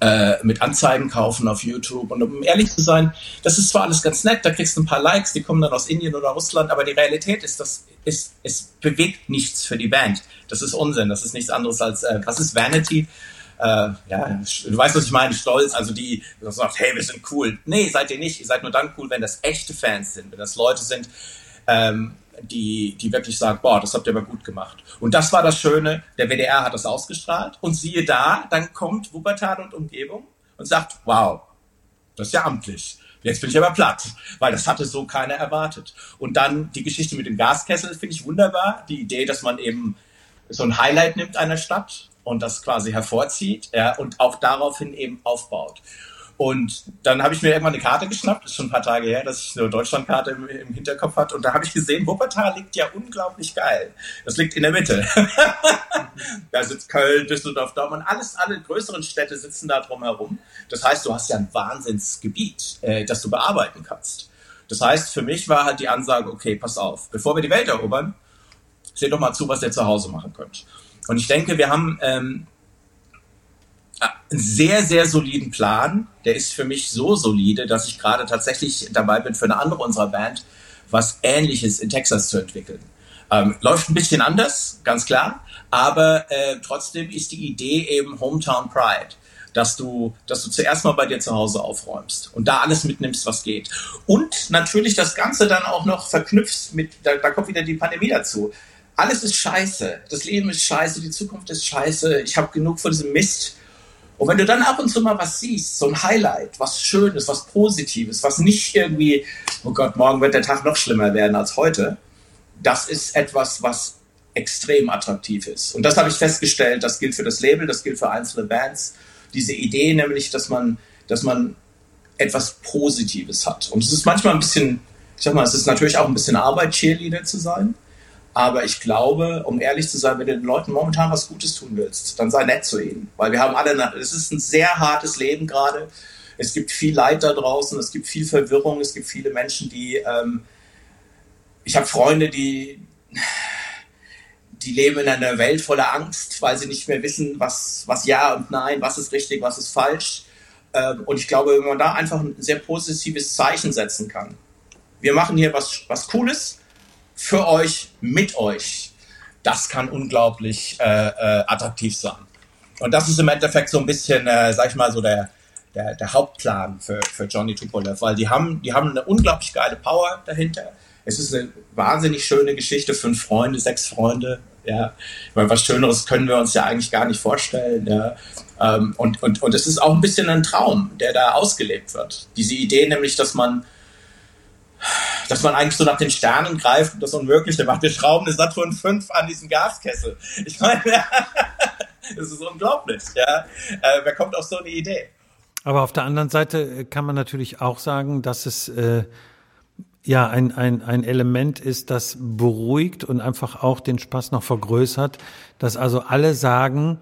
äh, mit Anzeigen kaufen auf YouTube. Und um ehrlich zu sein, das ist zwar alles ganz nett, da kriegst du ein paar Likes, die kommen dann aus Indien oder Russland, aber die Realität ist, dass es, es bewegt nichts für die Band. Das ist Unsinn, das ist nichts anderes als, äh, was ist Vanity? Äh, ja, du weißt, was ich meine, Stolz, also die, die sagt, hey, wir sind cool. Nee, seid ihr nicht. Ihr seid nur dann cool, wenn das echte Fans sind, wenn das Leute sind, ähm, die, die wirklich sagen, boah, das habt ihr aber gut gemacht. Und das war das Schöne, der WDR hat das ausgestrahlt und siehe da, dann kommt Wuppertal und Umgebung und sagt, wow, das ist ja amtlich. Jetzt bin ich aber platt, weil das hatte so keiner erwartet. Und dann die Geschichte mit dem Gaskessel finde ich wunderbar. Die Idee, dass man eben so ein Highlight nimmt einer Stadt und das quasi hervorzieht ja, und auch daraufhin eben aufbaut. Und dann habe ich mir irgendwann eine Karte geschnappt, ist schon ein paar Tage her, dass ich eine Deutschlandkarte im, im Hinterkopf hatte. Und da habe ich gesehen, Wuppertal liegt ja unglaublich geil. Das liegt in der Mitte. da sitzt Köln, Düsseldorf, Dortmund, alles, alle größeren Städte sitzen da drumherum. Das heißt, du hast ja ein Wahnsinnsgebiet, äh, das du bearbeiten kannst. Das heißt, für mich war halt die Ansage, okay, pass auf, bevor wir die Welt erobern, seht doch mal zu, was ihr zu Hause machen könnt. Und ich denke, wir haben ähm, sehr, sehr soliden Plan. Der ist für mich so solide, dass ich gerade tatsächlich dabei bin, für eine andere unserer Band was Ähnliches in Texas zu entwickeln. Ähm, läuft ein bisschen anders, ganz klar, aber äh, trotzdem ist die Idee eben Hometown Pride, dass du, dass du zuerst mal bei dir zu Hause aufräumst und da alles mitnimmst, was geht. Und natürlich das Ganze dann auch noch verknüpfst mit, da, da kommt wieder die Pandemie dazu. Alles ist scheiße, das Leben ist scheiße, die Zukunft ist scheiße, ich habe genug von diesem Mist und wenn du dann ab und zu mal was siehst, so ein Highlight, was Schönes, was Positives, was nicht irgendwie, oh Gott, morgen wird der Tag noch schlimmer werden als heute, das ist etwas, was extrem attraktiv ist. Und das habe ich festgestellt, das gilt für das Label, das gilt für einzelne Bands. Diese Idee nämlich, dass man, dass man etwas Positives hat. Und es ist manchmal ein bisschen, ich sag mal, es ist natürlich auch ein bisschen Arbeit, Cheerleader zu sein. Aber ich glaube, um ehrlich zu sein, wenn du den Leuten momentan was Gutes tun willst, dann sei nett zu ihnen. Weil wir haben alle, es ist ein sehr hartes Leben gerade. Es gibt viel Leid da draußen, es gibt viel Verwirrung, es gibt viele Menschen, die, ähm, ich habe Freunde, die, die leben in einer Welt voller Angst, weil sie nicht mehr wissen, was, was ja und nein, was ist richtig, was ist falsch. Ähm, und ich glaube, wenn man da einfach ein sehr positives Zeichen setzen kann. Wir machen hier was, was Cooles für euch, mit euch. Das kann unglaublich äh, äh, attraktiv sein. Und das ist im Endeffekt so ein bisschen, äh, sag ich mal, so der, der, der Hauptplan für, für Johnny Tupolev, weil die haben, die haben eine unglaublich geile Power dahinter. Es ist eine wahnsinnig schöne Geschichte, fünf Freunde, sechs Freunde, ja. Weil was Schöneres können wir uns ja eigentlich gar nicht vorstellen, ja. Ähm, und, und, und es ist auch ein bisschen ein Traum, der da ausgelebt wird. Diese Idee nämlich, dass man, dass man eigentlich so nach den Sternen greift und das Unmögliche macht. Wir schrauben eine Saturn 5 an diesen Gaskessel. Ich meine, das ist unglaublich, ja. Äh, wer kommt auf so eine Idee?
Aber auf der anderen Seite kann man natürlich auch sagen, dass es äh, ja ein, ein, ein Element ist, das beruhigt und einfach auch den Spaß noch vergrößert, dass also alle sagen,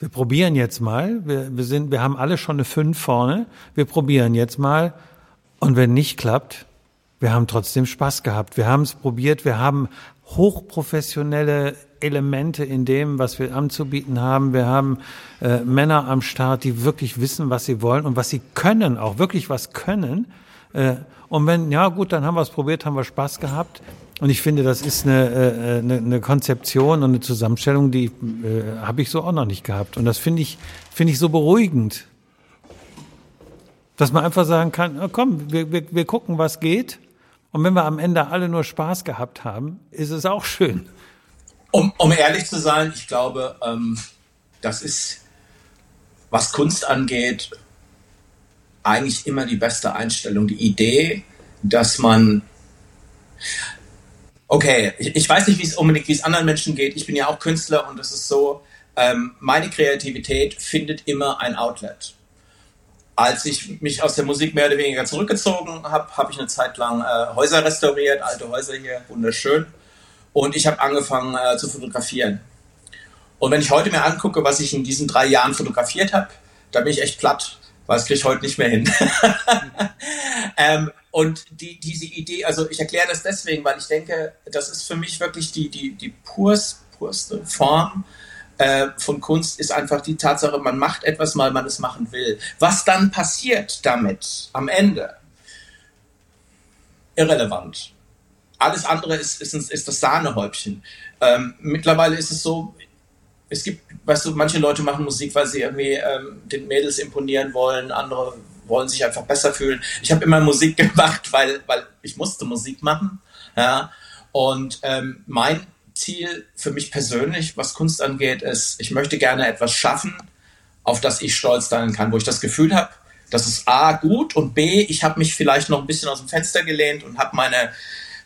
wir probieren jetzt mal, wir, wir, sind, wir haben alle schon eine 5 vorne, wir probieren jetzt mal und wenn nicht klappt, wir haben trotzdem Spaß gehabt. Wir haben es probiert, wir haben hochprofessionelle Elemente in dem, was wir anzubieten haben. Wir haben äh, Männer am Start, die wirklich wissen, was sie wollen und was sie können, auch wirklich was können. Äh, und wenn, ja gut, dann haben wir es probiert, haben wir Spaß gehabt. Und ich finde, das ist eine, äh, eine, eine Konzeption und eine Zusammenstellung, die äh, habe ich so auch noch nicht gehabt. Und das finde ich, finde ich so beruhigend. Dass man einfach sagen kann, komm, wir, wir, wir gucken, was geht. Und wenn wir am Ende alle nur Spaß gehabt haben, ist es auch schön.
Um, um ehrlich zu sein, ich glaube, ähm, das ist, was Kunst angeht, eigentlich immer die beste Einstellung. Die Idee, dass man, okay, ich, ich weiß nicht, wie es unbedingt, wie es anderen Menschen geht. Ich bin ja auch Künstler und es ist so, ähm, meine Kreativität findet immer ein Outlet als ich mich aus der Musik mehr oder weniger zurückgezogen habe, habe ich eine Zeit lang äh, Häuser restauriert, alte Häuser hier, wunderschön. Und ich habe angefangen äh, zu fotografieren. Und wenn ich heute mir angucke, was ich in diesen drei Jahren fotografiert habe, da bin ich echt platt, weil es kriege ich heute nicht mehr hin. ähm, und die, diese Idee, also ich erkläre das deswegen, weil ich denke, das ist für mich wirklich die, die, die purst, purste Form äh, von Kunst ist einfach die Tatsache, man macht etwas, weil man es machen will. Was dann passiert damit am Ende? Irrelevant. Alles andere ist, ist, ist das Sahnehäubchen. Ähm, mittlerweile ist es so, es gibt, weißt du, manche Leute machen Musik, weil sie irgendwie ähm, den Mädels imponieren wollen, andere wollen sich einfach besser fühlen. Ich habe immer Musik gemacht, weil, weil ich musste Musik machen. Ja? Und ähm, mein Ziel für mich persönlich, was Kunst angeht, ist, ich möchte gerne etwas schaffen, auf das ich stolz sein kann, wo ich das Gefühl habe, das ist A gut und B, ich habe mich vielleicht noch ein bisschen aus dem Fenster gelehnt und habe meine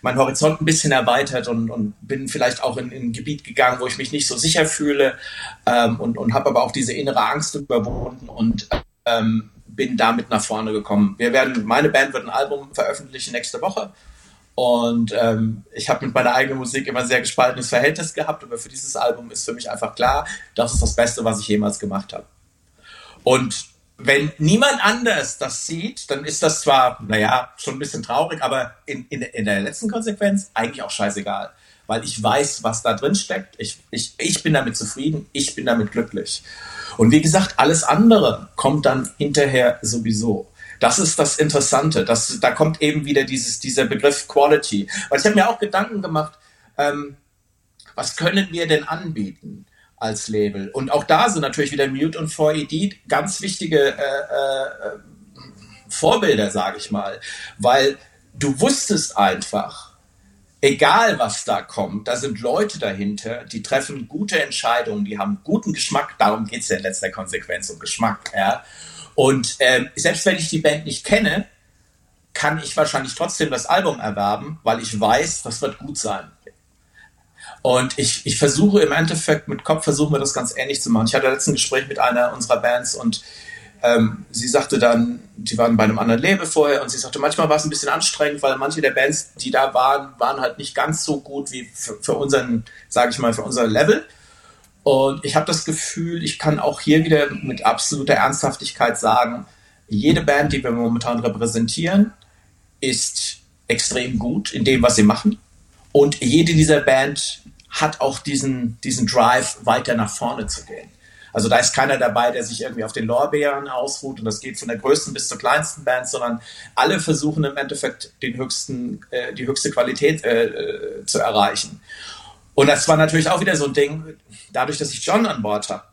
mein Horizont ein bisschen erweitert und, und bin vielleicht auch in, in, ein Gebiet gegangen, wo ich mich nicht so sicher fühle ähm, und, und habe aber auch diese innere Angst überwunden und ähm, bin damit nach vorne gekommen. Wir werden, meine Band wird ein Album veröffentlichen nächste Woche und ähm, ich habe mit meiner eigenen Musik immer sehr gespaltenes Verhältnis gehabt, aber für dieses Album ist für mich einfach klar, das ist das Beste, was ich jemals gemacht habe. Und wenn niemand anders das sieht, dann ist das zwar, naja, schon ein bisschen traurig, aber in, in, in der letzten Konsequenz eigentlich auch scheißegal. Weil ich weiß, was da drin steckt. Ich, ich, ich bin damit zufrieden, ich bin damit glücklich. Und wie gesagt, alles andere kommt dann hinterher sowieso. Das ist das Interessante. Das, da kommt eben wieder dieses, dieser Begriff Quality. Weil ich habe mir auch Gedanken gemacht, ähm, was können wir denn anbieten als Label? Und auch da sind natürlich wieder Mute und 4ED ganz wichtige äh, äh, Vorbilder, sage ich mal. Weil du wusstest einfach, egal was da kommt, da sind Leute dahinter, die treffen gute Entscheidungen, die haben guten Geschmack. Darum geht es ja in letzter Konsequenz um Geschmack. Ja? Und ähm, selbst wenn ich die Band nicht kenne, kann ich wahrscheinlich trotzdem das Album erwerben, weil ich weiß, das wird gut sein. Und ich, ich versuche im Endeffekt, mit Kopf versuchen wir das ganz ähnlich zu machen. Ich hatte ein Gespräch mit einer unserer Bands und ähm, sie sagte dann, die waren bei einem anderen Label vorher und sie sagte, manchmal war es ein bisschen anstrengend, weil manche der Bands, die da waren, waren halt nicht ganz so gut wie für, für unseren, sage ich mal, für unser Level. Und ich habe das Gefühl, ich kann auch hier wieder mit absoluter Ernsthaftigkeit sagen, jede Band, die wir momentan repräsentieren, ist extrem gut in dem, was sie machen. Und jede dieser Band hat auch diesen, diesen Drive, weiter nach vorne zu gehen. Also da ist keiner dabei, der sich irgendwie auf den Lorbeeren ausruht und das geht von der größten bis zur kleinsten Band, sondern alle versuchen im Endeffekt den höchsten, äh, die höchste Qualität äh, äh zu erreichen. Und das war natürlich auch wieder so ein Ding, dadurch, dass ich John an Bord habe.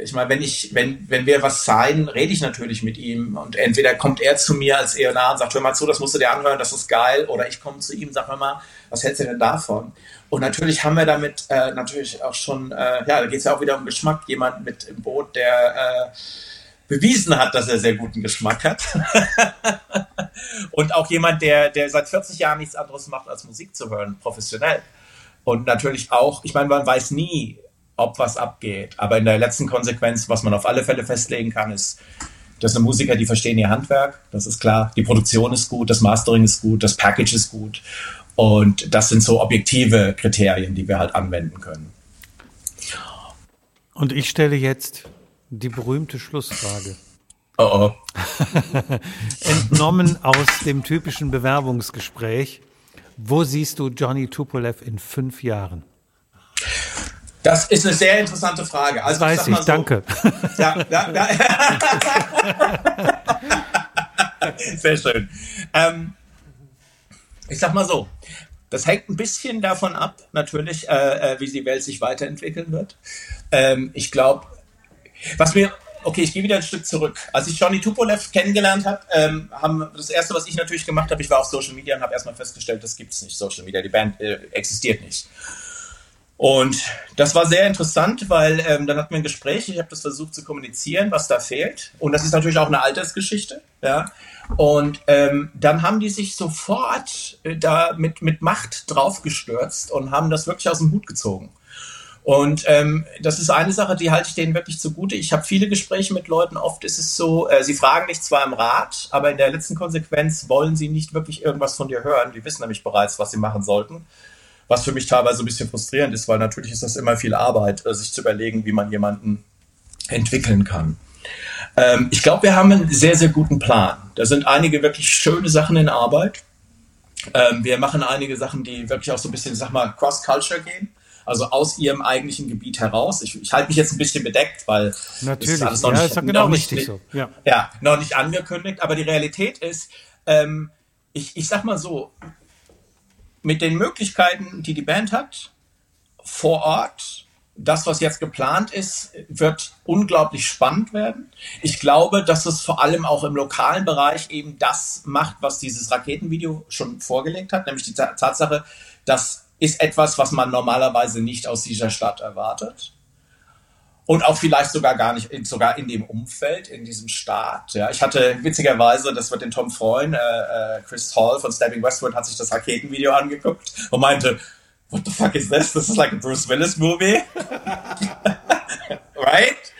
Ich meine, wenn ich, wenn, wenn wir was zeigen, rede ich natürlich mit ihm und entweder kommt er zu mir als ENA und sagt, hör mal zu, das musst du dir anhören, das ist geil, oder ich komme zu ihm, sag mal, was hältst du denn davon? Und natürlich haben wir damit äh, natürlich auch schon, äh, ja, da geht es ja auch wieder um Geschmack, jemand mit im Boot, der äh, bewiesen hat, dass er sehr guten Geschmack hat. und auch jemand, der, der seit 40 Jahren nichts anderes macht, als Musik zu hören, professionell. Und natürlich auch, ich meine, man weiß nie, ob was abgeht. Aber in der letzten Konsequenz, was man auf alle Fälle festlegen kann, ist, das sind Musiker, die verstehen ihr Handwerk, das ist klar. Die Produktion ist gut, das Mastering ist gut, das Package ist gut. Und das sind so objektive Kriterien, die wir halt anwenden können.
Und ich stelle jetzt die berühmte Schlussfrage.
Oh oh.
Entnommen aus dem typischen Bewerbungsgespräch. Wo siehst du Johnny Tupolev in fünf Jahren?
Das ist eine sehr interessante Frage.
Also, Weiß ich, ich so, danke. Ja, ja, ja.
sehr schön. Ähm, ich sag mal so, das hängt ein bisschen davon ab, natürlich, äh, äh, wie die Welt sich weiterentwickeln wird. Ähm, ich glaube, was mir, okay, ich gehe wieder ein Stück zurück. Als ich Johnny Tupolev kennengelernt habe, ähm, haben das erste, was ich natürlich gemacht habe, ich war auf Social Media und habe erstmal festgestellt, das gibt es nicht, Social Media, die Band äh, existiert nicht. Und das war sehr interessant, weil ähm, dann hatten wir ein Gespräch, ich habe das versucht zu kommunizieren, was da fehlt. Und das ist natürlich auch eine Altersgeschichte. Ja? Und ähm, dann haben die sich sofort äh, da mit, mit Macht draufgestürzt und haben das wirklich aus dem Hut gezogen. Und ähm, das ist eine Sache, die halte ich denen wirklich zugute. Ich habe viele Gespräche mit Leuten. Oft ist es so, äh, sie fragen dich zwar im Rat, aber in der letzten Konsequenz wollen sie nicht wirklich irgendwas von dir hören. Die wissen nämlich bereits, was sie machen sollten was für mich teilweise ein bisschen frustrierend ist, weil natürlich ist das immer viel Arbeit, äh, sich zu überlegen, wie man jemanden entwickeln kann. Ähm, ich glaube, wir haben einen sehr, sehr guten Plan. Da sind einige wirklich schöne Sachen in Arbeit. Ähm, wir machen einige Sachen, die wirklich auch so ein bisschen, sag mal, cross-culture gehen. Also aus ihrem eigentlichen Gebiet heraus. Ich, ich halte mich jetzt ein bisschen bedeckt, weil
Natürlich. ist alles noch ja, nicht, ist genau noch nicht, so.
ja. ja. noch nicht angekündigt. Aber die Realität ist, ähm, ich, ich sag mal so, mit den Möglichkeiten, die die Band hat, vor Ort, das, was jetzt geplant ist, wird unglaublich spannend werden. Ich glaube, dass es vor allem auch im lokalen Bereich eben das macht, was dieses Raketenvideo schon vorgelegt hat, nämlich die Tatsache, das ist etwas, was man normalerweise nicht aus dieser Stadt erwartet und auch vielleicht sogar gar nicht, sogar in dem Umfeld, in diesem Staat. Ja, ich hatte witzigerweise, das wird den Tom freuen, äh, äh, Chris Hall von Stabbing Westward hat sich das Raketenvideo angeguckt und meinte, what the fuck is this? This is like a Bruce Willis movie. right?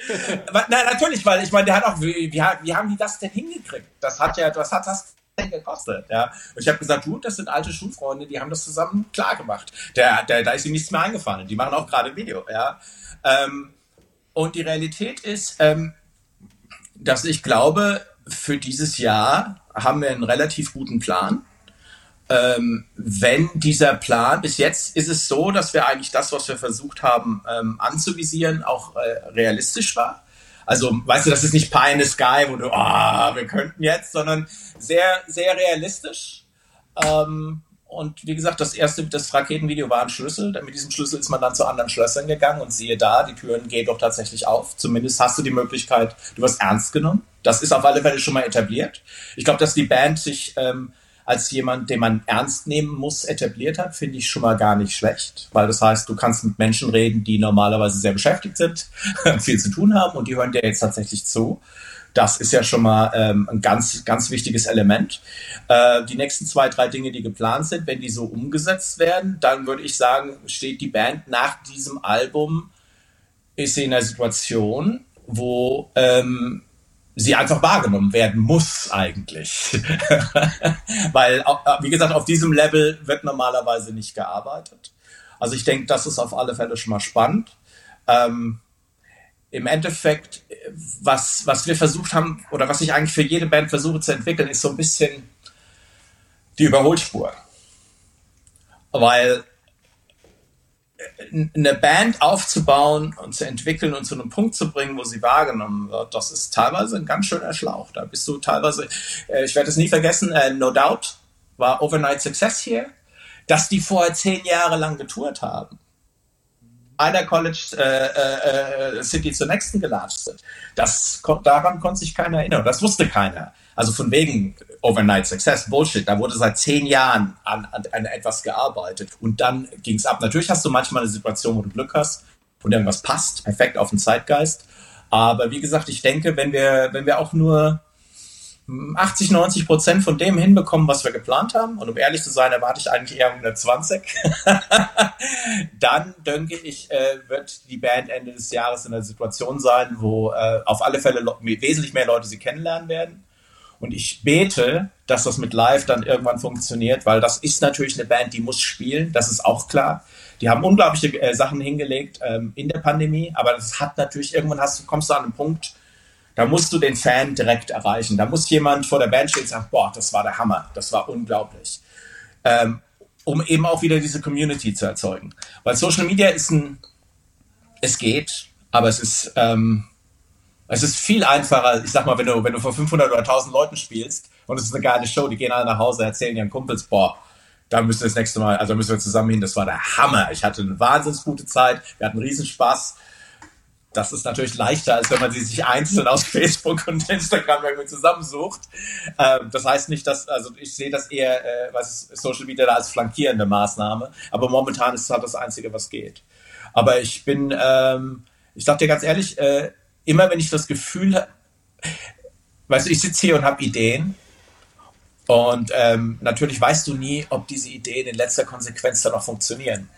Na, natürlich, weil ich meine, der hat auch, wie, wie, haben die das denn hingekriegt? Das hat ja, was hat das denn gekostet? Ja? Und ich habe gesagt, du, das sind alte Schulfreunde, die haben das zusammen klar gemacht. Der, der, da ist ihnen nichts mehr eingefallen. Die machen auch gerade ein Video, ja. Ähm, und die Realität ist, ähm, dass ich glaube, für dieses Jahr haben wir einen relativ guten Plan. Ähm, wenn dieser Plan, bis jetzt ist es so, dass wir eigentlich das, was wir versucht haben ähm, anzuvisieren, auch äh, realistisch war. Also, weißt du, das ist nicht Pie in the Sky, wo du, ah, oh, wir könnten jetzt, sondern sehr, sehr realistisch. Ähm, und wie gesagt, das erste, das Raketenvideo war ein Schlüssel. Mit diesem Schlüssel ist man dann zu anderen Schlössern gegangen und siehe da, die Türen gehen doch tatsächlich auf. Zumindest hast du die Möglichkeit, du wirst ernst genommen. Das ist auf alle Fälle schon mal etabliert. Ich glaube, dass die Band sich ähm, als jemand, den man ernst nehmen muss, etabliert hat, finde ich schon mal gar nicht schlecht. Weil das heißt, du kannst mit Menschen reden, die normalerweise sehr beschäftigt sind, viel zu tun haben und die hören dir jetzt tatsächlich zu. Das ist ja schon mal ähm, ein ganz, ganz wichtiges Element. Äh, die nächsten zwei, drei Dinge, die geplant sind, wenn die so umgesetzt werden, dann würde ich sagen, steht die Band nach diesem Album, ist sie in einer Situation, wo ähm, sie einfach wahrgenommen werden muss eigentlich. Weil, äh, wie gesagt, auf diesem Level wird normalerweise nicht gearbeitet. Also ich denke, das ist auf alle Fälle schon mal spannend. Ähm, im Endeffekt, was, was wir versucht haben, oder was ich eigentlich für jede Band versuche zu entwickeln, ist so ein bisschen die Überholspur. Weil eine Band aufzubauen und zu entwickeln und zu einem Punkt zu bringen, wo sie wahrgenommen wird, das ist teilweise ein ganz schöner Schlauch. Da bist du teilweise, äh, ich werde es nie vergessen, äh, No Doubt war Overnight Success hier, dass die vorher zehn Jahre lang getourt haben. Einer College äh, äh, äh City zur nächsten gelatscht sind. Das, daran konnte sich keiner erinnern. Das wusste keiner. Also von wegen Overnight Success, Bullshit. Da wurde seit zehn Jahren an, an, an etwas gearbeitet. Und dann ging es ab. Natürlich hast du manchmal eine Situation, wo du Glück hast und irgendwas passt, perfekt auf den Zeitgeist. Aber wie gesagt, ich denke, wenn wir, wenn wir auch nur 80, 90 Prozent von dem hinbekommen, was wir geplant haben, und um ehrlich zu sein, erwarte ich eigentlich eher 120, dann denke ich, äh, wird die Band Ende des Jahres in einer Situation sein, wo äh, auf alle Fälle wesentlich mehr Leute sie kennenlernen werden und ich bete, dass das mit Live dann irgendwann funktioniert, weil das ist natürlich eine Band, die muss spielen, das ist auch klar. Die haben unglaubliche äh, Sachen hingelegt ähm, in der Pandemie, aber das hat natürlich, irgendwann hast kommst du an einen Punkt, da musst du den Fan direkt erreichen. Da muss jemand vor der Band stehen und sagen, boah, das war der Hammer, das war unglaublich. Ähm, um eben auch wieder diese Community zu erzeugen. Weil Social Media ist ein, es geht, aber es ist, ähm, es ist viel einfacher, ich sag mal, wenn du, wenn du vor 500 oder 1000 Leuten spielst und es ist eine geile Show, die gehen alle nach Hause, erzählen ihren Kumpels, boah, da müssen wir das nächste Mal, also müssen wir zusammen hin, das war der Hammer. Ich hatte eine wahnsinnig gute Zeit, wir hatten Riesenspaß. Das ist natürlich leichter, als wenn man sie sich einzeln aus Facebook und Instagram irgendwie zusammensucht. Ähm, das heißt nicht, dass, also ich sehe das eher, äh, was Social Media da als flankierende Maßnahme, aber momentan ist es halt das Einzige, was geht. Aber ich bin, ähm, ich sag dir ganz ehrlich, äh, immer wenn ich das Gefühl habe, weißt du, ich sitze hier und habe Ideen und ähm, natürlich weißt du nie, ob diese Ideen in letzter Konsequenz dann auch funktionieren.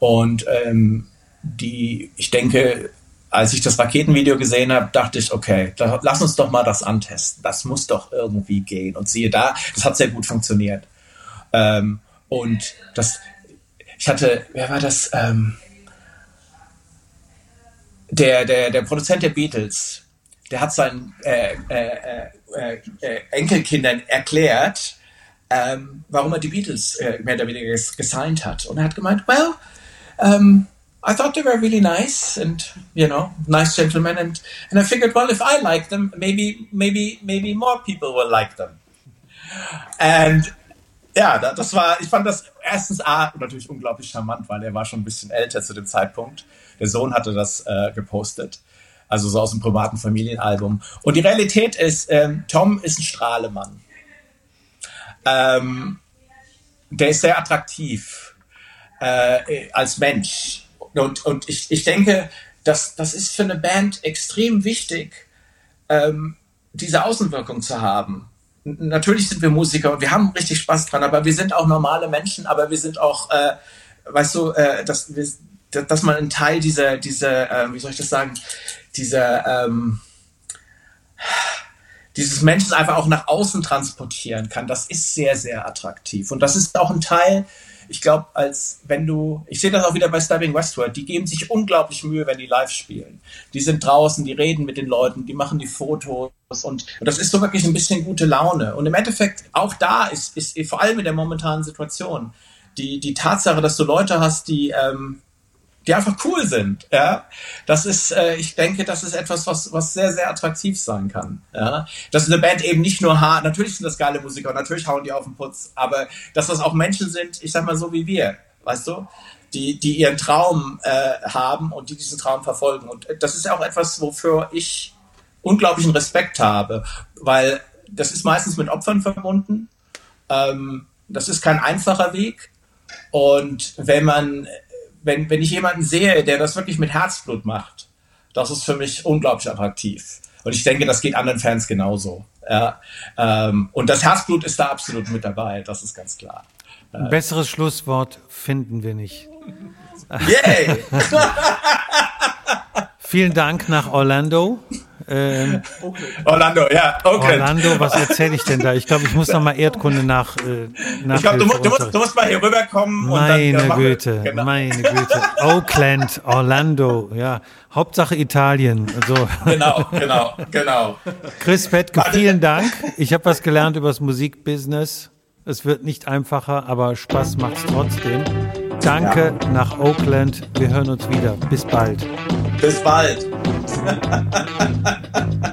Und ähm, die, ich denke, als ich das Raketenvideo gesehen habe, dachte ich, okay, da, lass uns doch mal das antesten. Das muss doch irgendwie gehen. Und siehe da, das hat sehr gut funktioniert. Ähm, und das, ich hatte, wer war das? Ähm, der, der, der Produzent der Beatles, der hat seinen äh, äh, äh, äh Enkelkindern erklärt, ähm, warum er die Beatles äh, mehr oder weniger gesigned hat. Und er hat gemeint, well, um, I thought they were really nice and you know nice gentlemen and and I figured well if I like them maybe maybe maybe more people will like them and ja das war ich fand das erstens A natürlich unglaublich charmant weil er war schon ein bisschen älter zu dem Zeitpunkt der Sohn hatte das äh, gepostet. Also so aus dem privaten Familienalbum. Und die Realität ist, ähm, Tom ist ein Strahlemann. Ähm, der ist sehr attraktiv äh, als Mensch. Und, und ich, ich denke, das, das ist für eine Band extrem wichtig, ähm, diese Außenwirkung zu haben. Natürlich sind wir Musiker und wir haben richtig Spaß dran, aber wir sind auch normale Menschen, aber wir sind auch, äh, weißt du, äh, das, wir, dass man einen Teil dieser, dieser äh, wie soll ich das sagen, dieser, ähm, dieses Menschen einfach auch nach außen transportieren kann, das ist sehr, sehr attraktiv. Und das ist auch ein Teil, ich glaube, als wenn du, ich sehe das auch wieder bei Stabbing Westworld, die geben sich unglaublich Mühe, wenn die live spielen. Die sind draußen, die reden mit den Leuten, die machen die Fotos und, und das ist so wirklich ein bisschen gute Laune. Und im Endeffekt, auch da ist, ist vor allem in der momentanen Situation, die, die Tatsache, dass du Leute hast, die, ähm, die einfach cool sind. Ja, das ist, äh, ich denke, das ist etwas, was was sehr sehr attraktiv sein kann. Ja, dass eine Band eben nicht nur hart, natürlich sind das geile Musiker, natürlich hauen die auf den Putz, aber dass das auch Menschen sind, ich sag mal so wie wir, weißt du, die die ihren Traum äh, haben und die diesen Traum verfolgen. Und das ist auch etwas, wofür ich unglaublichen Respekt habe, weil das ist meistens mit Opfern verbunden. Ähm, das ist kein einfacher Weg. Und wenn man wenn, wenn ich jemanden sehe, der das wirklich mit Herzblut macht, das ist für mich unglaublich attraktiv. Und ich denke, das geht anderen Fans genauso. Ja, ähm, und das Herzblut ist da absolut mit dabei, das ist ganz klar.
Ein besseres Schlusswort finden wir nicht.
Yay!
Vielen Dank nach Orlando.
Ähm, Orlando, ja,
okay. Orlando, was erzähle ich denn da? Ich glaube, ich muss noch mal Erdkunde nach. Äh,
nach ich glaube, du, du, musst, du musst mal hier rüberkommen.
Meine und dann, Güte, genau. meine Güte. Oakland, Orlando, ja. Hauptsache Italien. So.
Genau, genau, genau.
Chris Petke, vielen Dank. Ich habe was gelernt über das Musikbusiness. Es wird nicht einfacher, aber Spaß macht es trotzdem. Danke ja. nach Oakland. Wir hören uns wieder. Bis bald.
Bis bald.